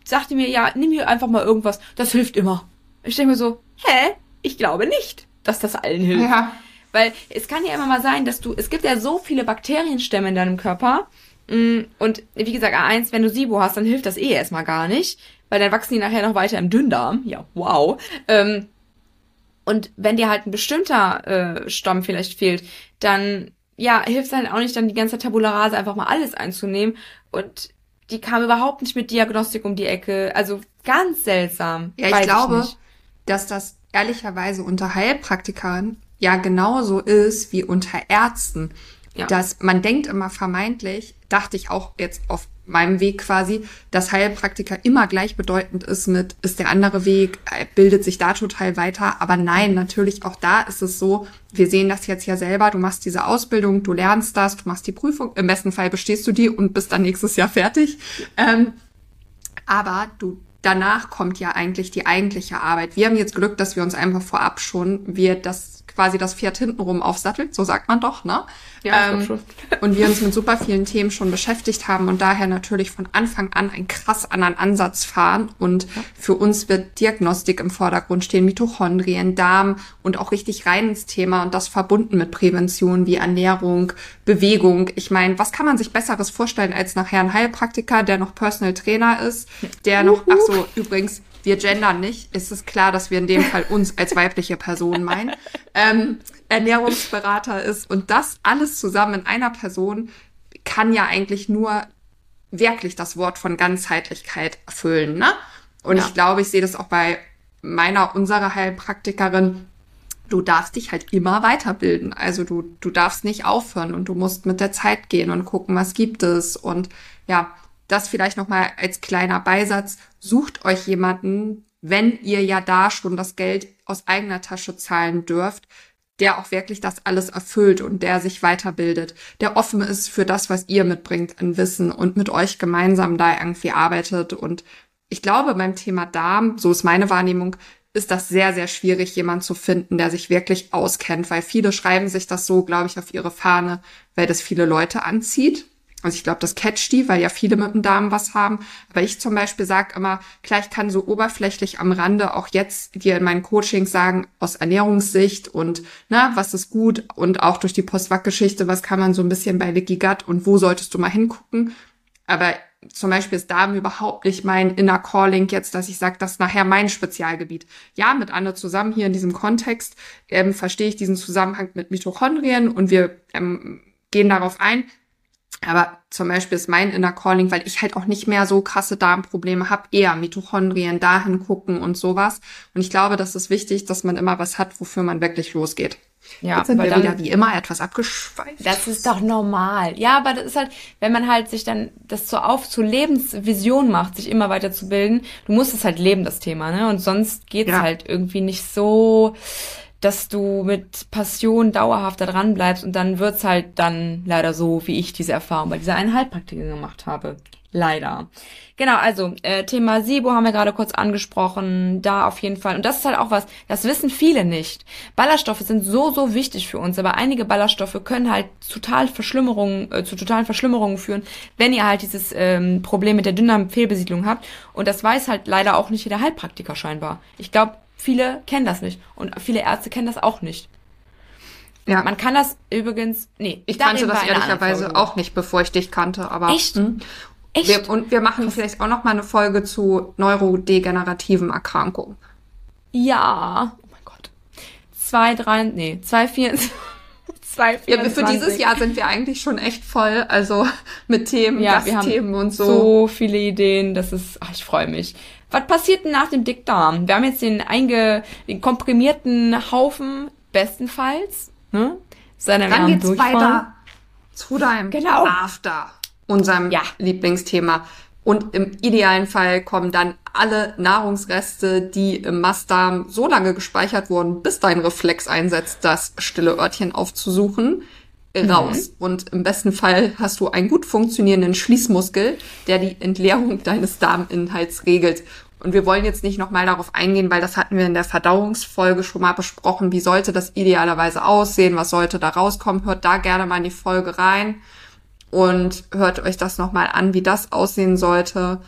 S1: sagte mir, ja, nimm hier einfach mal irgendwas, das hilft immer. Ich denke mir so, hä? Ich glaube nicht, dass das allen hilft. Ja. Weil es kann ja immer mal sein, dass du, es gibt ja so viele Bakterienstämme in deinem Körper. Mm, und wie gesagt, A1, wenn du SIBO hast, dann hilft das eh erstmal gar nicht. Weil dann wachsen die nachher noch weiter im Dünndarm. Ja, wow. Ähm, und wenn dir halt ein bestimmter äh, Stamm vielleicht fehlt, dann ja, hilft es halt auch nicht, dann die ganze Tabula Rase einfach mal alles einzunehmen. Und die kam überhaupt nicht mit Diagnostik um die Ecke. Also ganz seltsam.
S2: Ja, ich glaube, ich dass das ehrlicherweise unter Heilpraktikern ja genauso ist wie unter Ärzten. Ja. Dass man denkt immer vermeintlich, dachte ich auch jetzt auf meinem Weg quasi, dass Heilpraktiker immer gleichbedeutend ist mit, ist der andere Weg, äh, bildet sich da total weiter. Aber nein, natürlich auch da ist es so, wir sehen das jetzt ja selber, du machst diese Ausbildung, du lernst das, du machst die Prüfung, im besten Fall bestehst du die und bist dann nächstes Jahr fertig. Ähm, aber du danach kommt ja eigentlich die eigentliche Arbeit. Wir haben jetzt Glück, dass wir uns einfach vorab schon, wir das quasi das Pferd hintenrum aufsattelt, so sagt man doch, ne? Ja, ähm, schon. und wir uns mit super vielen Themen schon beschäftigt haben und daher natürlich von Anfang an einen krass anderen Ansatz fahren. Und ja. für uns wird Diagnostik im Vordergrund stehen, Mitochondrien, Darm und auch richtig rein ins Thema und das verbunden mit Prävention wie Ernährung, Bewegung. Ich meine, was kann man sich Besseres vorstellen als nachher ein Heilpraktiker, der noch Personal Trainer ist, der noch, ach so, übrigens, wir gendern nicht, ist es klar, dass wir in dem Fall uns als weibliche Person meinen, ähm, Ernährungsberater ist. Und das alles zusammen in einer Person kann ja eigentlich nur wirklich das Wort von Ganzheitlichkeit erfüllen. Ne? Und ja. ich glaube, ich sehe das auch bei meiner, unserer Heilpraktikerin. Du darfst dich halt immer weiterbilden. Also du, du darfst nicht aufhören und du musst mit der Zeit gehen und gucken, was gibt es. Und ja, das vielleicht nochmal als kleiner Beisatz. Sucht euch jemanden, wenn ihr ja da schon das Geld aus eigener Tasche zahlen dürft, der auch wirklich das alles erfüllt und der sich weiterbildet, der offen ist für das, was ihr mitbringt an Wissen und mit euch gemeinsam da irgendwie arbeitet. Und ich glaube, beim Thema Darm, so ist meine Wahrnehmung, ist das sehr, sehr schwierig, jemand zu finden, der sich wirklich auskennt, weil viele schreiben sich das so, glaube ich, auf ihre Fahne, weil das viele Leute anzieht Also ich glaube, das catcht die, weil ja viele mit dem Darm was haben. Aber ich zum Beispiel sage immer, klar, ich kann so oberflächlich am Rande auch jetzt dir in meinen Coachings sagen, aus Ernährungssicht und na, was ist gut und auch durch die Postwack-Geschichte, was kann man so ein bisschen bei Licky Gut und wo solltest du mal hingucken. Aber zum Beispiel ist Darm überhaupt nicht mein inner Calling jetzt, dass ich sage, das ist nachher mein Spezialgebiet. Ja, mit Anne zusammen hier in diesem Kontext ähm, verstehe ich diesen Zusammenhang mit Mitochondrien und wir ähm, gehen darauf ein. Aber zum Beispiel ist mein inner Calling, weil ich halt auch nicht mehr so krasse Darmprobleme habe, eher Mitochondrien dahin gucken und sowas. Und ich glaube, das ist wichtig, dass man immer was hat, wofür man wirklich losgeht.
S1: Ja,
S2: Jetzt sind wir
S1: dann,
S2: wieder wie immer etwas abgeschweift.
S1: Das ist doch normal. Ja, aber das ist halt, wenn man halt sich dann das so auf zur Lebensvision macht, sich immer weiter zu bilden, du musst es halt leben, das Thema, ne? Und sonst geht's
S2: Ja.
S1: halt irgendwie nicht so, dass du mit Passion dauerhaft da dran bleibst und dann wird's halt dann leider so, wie ich diese Erfahrung bei dieser einen Heilpraktikerin gemacht habe. Leider. Genau, also äh, Thema SIBO haben wir gerade kurz angesprochen, da auf jeden Fall. Und das ist halt auch was, das wissen viele nicht. Ballaststoffe sind so, so wichtig für uns, aber einige Ballaststoffe können halt total Verschlimmerungen, äh, zu totalen Verschlimmerungen führen, wenn ihr halt dieses ähm, Problem mit der Dünndarmfehlbesiedlung habt. Und das weiß halt leider auch nicht jeder Heilpraktiker scheinbar. Ich glaube, viele kennen das nicht. Und viele Ärzte kennen das auch nicht.
S2: Ja.
S1: Man kann das übrigens, nee,
S2: ich kannte das ehrlicherweise auch nicht, bevor ich dich kannte, aber.
S1: Echt?
S2: Hm.
S1: Echt?
S2: Wir, und wir machen vielleicht auch noch mal eine Folge zu neurodegenerativen Erkrankungen.
S1: Ja. Oh mein Gott. Zwei, drei, nee, zwei, vier, zwei,
S2: Ja, für dieses Jahr sind wir eigentlich schon echt voll, also mit Themen,
S1: Ja, wir haben
S2: Gastthemen und so.
S1: so viele Ideen, das ist, ach, ich freue mich. Was passiert denn nach dem Dickdarm? Wir haben jetzt den, einge, den komprimierten Haufen, bestenfalls, ne? Seine
S2: Dann geht's weiter zu deinem
S1: Genau.
S2: After, unserem
S1: Ja.
S2: Lieblingsthema. Und im idealen Fall kommen dann alle Nahrungsreste, die im Mastdarm so lange gespeichert wurden, bis dein Reflex einsetzt, das stille Örtchen aufzusuchen, raus. Und im besten Fall hast du einen gut funktionierenden Schließmuskel, der die Entleerung deines Darminhalts regelt. Und wir wollen jetzt nicht nochmal darauf eingehen, weil das hatten wir in der Verdauungsfolge schon mal besprochen. Wie sollte das idealerweise aussehen? Was sollte da rauskommen? Hört da gerne mal in die Folge rein und hört euch das nochmal an, wie das aussehen sollte.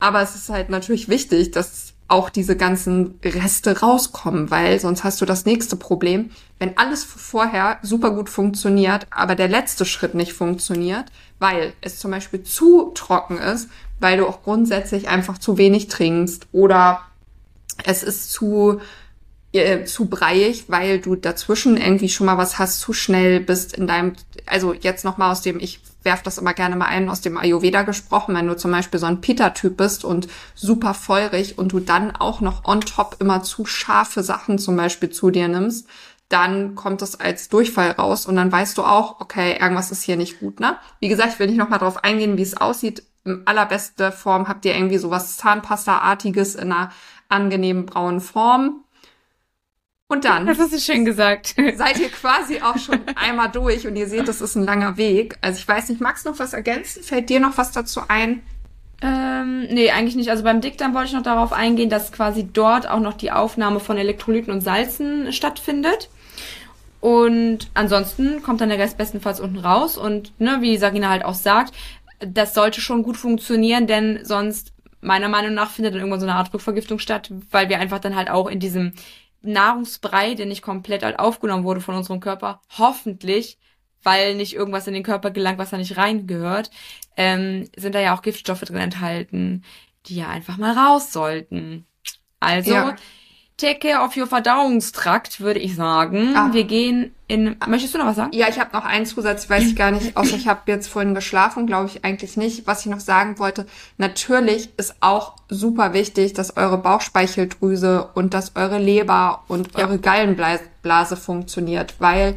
S2: Aber es ist halt natürlich wichtig, dass auch diese ganzen Reste rauskommen, weil sonst hast du das nächste Problem. Wenn alles vorher super gut funktioniert, aber der letzte Schritt nicht funktioniert, weil es zum Beispiel zu trocken ist, weil du auch grundsätzlich einfach zu wenig trinkst oder es ist zu äh, zu breiig, weil du dazwischen irgendwie schon mal was hast, zu schnell bist in deinem, also jetzt nochmal aus dem, ich werf das immer gerne mal ein, aus dem Ayurveda gesprochen, wenn du zum Beispiel so ein Pitta-Typ bist und super feurig und du dann auch noch on top immer zu scharfe Sachen zum Beispiel zu dir nimmst, dann kommt es als Durchfall raus und dann weißt du auch, okay, irgendwas ist hier nicht gut, ne? Wie gesagt, ich will nicht nochmal drauf eingehen, wie es aussieht. In allerbester Form habt ihr irgendwie sowas Zahnpasta-artiges in einer angenehmen braunen Form. Und dann
S1: Das hast du schön gesagt.
S2: seid ihr quasi auch schon einmal durch und ihr seht, das ist ein langer Weg. Also ich weiß nicht, magst du noch was ergänzen? Fällt dir noch was dazu ein?
S1: Ähm, nee, eigentlich nicht. Also beim Dickdarm wollte ich noch darauf eingehen, dass quasi dort auch noch die Aufnahme von Elektrolyten und Salzen stattfindet. Und ansonsten kommt dann der Rest bestenfalls unten raus. Und ne, wie Sarina halt auch sagt, das sollte schon gut funktionieren, denn sonst, meiner Meinung nach, findet dann irgendwann so eine Art Rückvergiftung statt, weil wir einfach dann halt auch in diesem Nahrungsbrei, der nicht komplett halt aufgenommen wurde von unserem Körper, hoffentlich, weil nicht irgendwas in den Körper gelangt, was da nicht reingehört, ähm, sind da ja auch Giftstoffe drin enthalten, die ja einfach mal raus sollten. Also,
S2: Ja.
S1: Take care of your Verdauungstrakt, würde ich sagen.
S2: Ah.
S1: Wir gehen in, möchtest du noch was sagen?
S2: Ja, ich habe noch einen Zusatz, weiß ich gar nicht, außer ich habe jetzt vorhin geschlafen, glaube ich eigentlich nicht. Was ich noch sagen wollte, natürlich ist auch super wichtig, dass eure Bauchspeicheldrüse und dass eure Leber und
S1: Ja.
S2: eure Gallenblase funktioniert, weil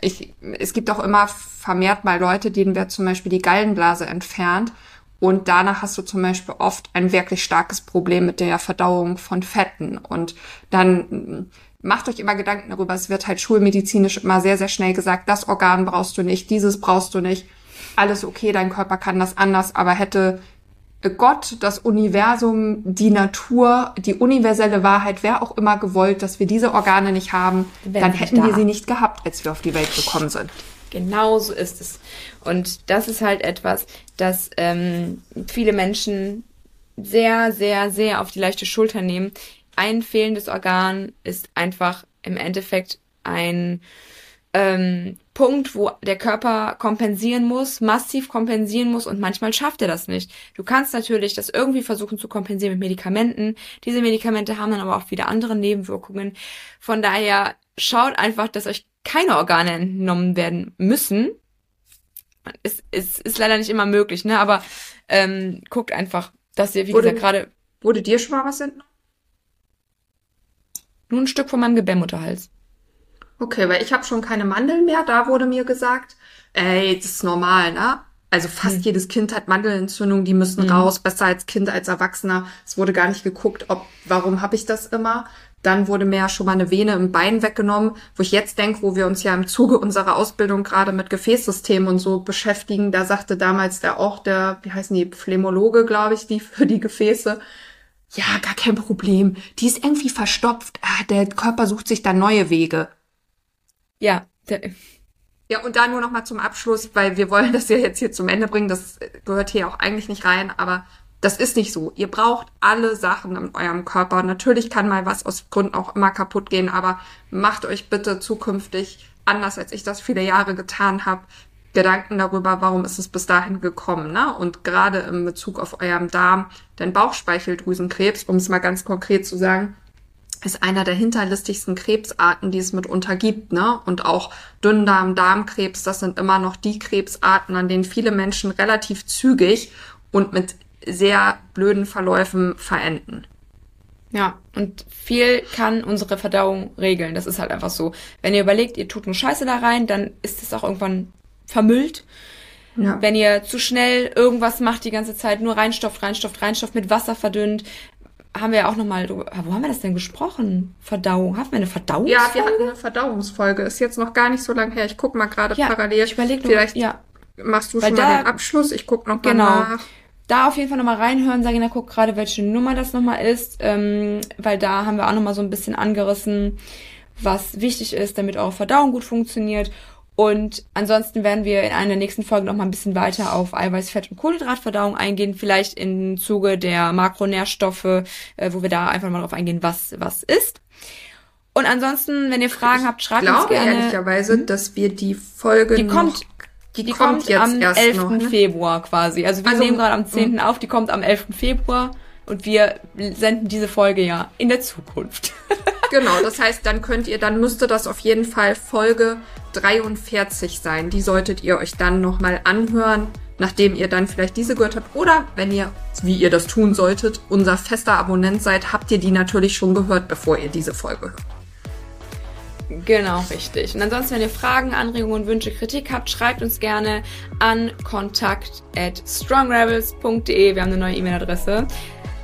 S2: ich, es gibt auch immer vermehrt mal Leute, denen wird zum Beispiel die Gallenblase entfernt und danach hast du zum Beispiel oft ein wirklich starkes Problem mit der Verdauung von Fetten. Und dann mm, macht euch immer Gedanken darüber, es wird halt schulmedizinisch immer sehr, sehr schnell gesagt, das Organ brauchst du nicht, dieses brauchst du nicht. Alles okay, dein Körper kann das anders, aber hätte Gott, das Universum, die Natur, die universelle Wahrheit, wer auch immer gewollt, dass wir diese Organe nicht haben,
S1: Wären
S2: dann hätten
S1: nicht
S2: wir
S1: da.
S2: sie nicht gehabt, als wir auf die Welt gekommen sind.
S1: Genau so ist es. Und das ist halt etwas, das ähm, viele Menschen sehr, sehr, sehr auf die leichte Schulter nehmen. Ein fehlendes Organ ist einfach im Endeffekt ein ähm, Punkt, wo der Körper kompensieren muss, massiv kompensieren muss und manchmal schafft er das nicht. Du kannst natürlich das irgendwie versuchen zu kompensieren mit Medikamenten. Diese Medikamente haben dann aber auch wieder andere Nebenwirkungen. Von daher schaut einfach, dass euch keine Organe entnommen werden müssen. Es ist, ist, leider nicht immer möglich, ne? Aber ähm, guckt einfach, dass ihr, wie
S2: Wurde-
S1: gesagt, gerade
S2: Wurde dir schon mal was entnommen?
S1: nur ein Stück von meinem Gebärmutterhals.
S2: Okay, weil ich habe schon keine Mandeln mehr. Da wurde mir gesagt, ey, das ist normal, ne? Also fast
S1: Hm.
S2: jedes Kind hat Mandelentzündung, die müssen
S1: Mhm.
S2: raus, besser als Kind als Erwachsener. Es wurde gar nicht geguckt, ob warum habe ich das immer. Dann wurde mir ja schon mal eine Vene im Bein weggenommen, wo ich jetzt denke, wo wir uns ja im Zuge unserer Ausbildung gerade mit Gefäßsystemen und so beschäftigen, da sagte damals der auch der, wie heißen die, Phlegmologe, glaube ich, die für die Gefäße, ja, gar kein Problem. Die ist irgendwie verstopft. Ah, der Körper sucht sich da neue Wege.
S1: Ja, der,
S2: Ja, und da nur noch mal zum Abschluss, weil wir wollen das ja jetzt hier zum Ende bringen. Das gehört hier auch eigentlich nicht rein, aber das ist nicht so. Ihr braucht alle Sachen in eurem Körper. Natürlich kann mal was aus Gründen auch immer kaputt gehen, aber macht euch bitte zukünftig, anders als ich das viele Jahre getan habe, Gedanken darüber, warum ist es bis dahin gekommen, ne? Und gerade in Bezug auf eurem Darm, denn Bauchspeicheldrüsenkrebs, um es mal ganz konkret zu sagen, ist einer der hinterlistigsten Krebsarten, die es mitunter gibt, ne? Und auch Dünndarm, Darmkrebs, das sind immer noch die Krebsarten, an denen viele Menschen relativ zügig und mit sehr blöden Verläufen verenden.
S1: Ja, und viel kann unsere Verdauung regeln. Das ist halt einfach so. Wenn ihr überlegt, ihr tut nur Scheiße da rein, dann ist es auch irgendwann vermüllt.
S2: Ja.
S1: Wenn ihr zu schnell irgendwas macht die ganze Zeit, nur reinstopft, reinstopft, reinstopft, mit Wasser verdünnt, haben wir ja auch nochmal Wo haben wir das denn gesprochen? Verdauung. Haben wir eine Verdauung?
S2: Ja, wir hatten eine Verdauungsfolge. Ist jetzt noch gar nicht so lange her. Ich guck mal gerade
S1: Ja,
S2: parallel.
S1: ich überlege.
S2: Vielleicht
S1: Ja,
S2: machst du
S1: Weil
S2: schon mal den Abschluss. Ich guck noch mal
S1: Genau.
S2: nach.
S1: Da auf jeden Fall nochmal reinhören. Sagina guckt gerade, welche Nummer das nochmal ist, ähm, weil da haben wir auch nochmal so ein bisschen angerissen, was wichtig ist, damit eure Verdauung gut funktioniert. Und ansonsten werden wir in einer der nächsten Folgen nochmal ein bisschen weiter auf Eiweiß, Fett und Kohlenhydratverdauung eingehen, vielleicht im Zuge der Makronährstoffe, äh, wo wir da einfach mal drauf eingehen, was was ist. Und ansonsten, wenn ihr Fragen habt,
S2: Ich
S1: schreibt uns
S2: glaube
S1: gerne.
S2: ehrlicherweise, dass wir die Folge
S1: Die kommt
S2: die,
S1: Die
S2: kommt,
S1: kommt,
S2: jetzt
S1: am
S2: erst
S1: 11.
S2: noch. Ne?
S1: Februar quasi. Also wir
S2: Also,
S1: nehmen gerade am 10. auf, die kommt am 11. Februar und wir senden diese Folge ja in der Zukunft.
S2: Genau, das heißt, dann könnt ihr, dann müsste das auf jeden Fall Folge 43 sein. Die solltet ihr euch dann nochmal anhören, nachdem ihr dann vielleicht diese gehört habt. Oder wenn ihr, wie ihr das tun solltet, unser fester Abonnent seid, habt ihr die natürlich schon gehört, bevor ihr diese Folge hört.
S1: Genau, richtig. Und ansonsten, wenn ihr Fragen, Anregungen, Wünsche, Kritik habt, schreibt uns gerne an kontakt at strongrebels.de. Wir haben eine neue E-Mail-Adresse.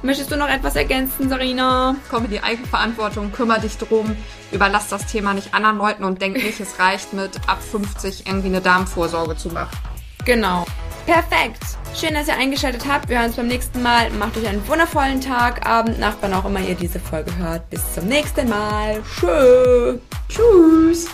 S1: Möchtest du noch etwas ergänzen, Sarina?
S2: Komm in die Eigenverantwortung, kümmere dich drum, überlass das Thema nicht anderen Leuten und denk nicht, es reicht mit ab 50 irgendwie eine Darmvorsorge zu machen.
S1: Genau. Perfekt. Schön, dass ihr eingeschaltet habt. Wir hören uns beim nächsten Mal. Macht euch einen wundervollen Tag, Abend, Nacht, wann auch immer ihr diese Folge hört. Bis zum nächsten Mal. Tschö.
S2: Tschüss!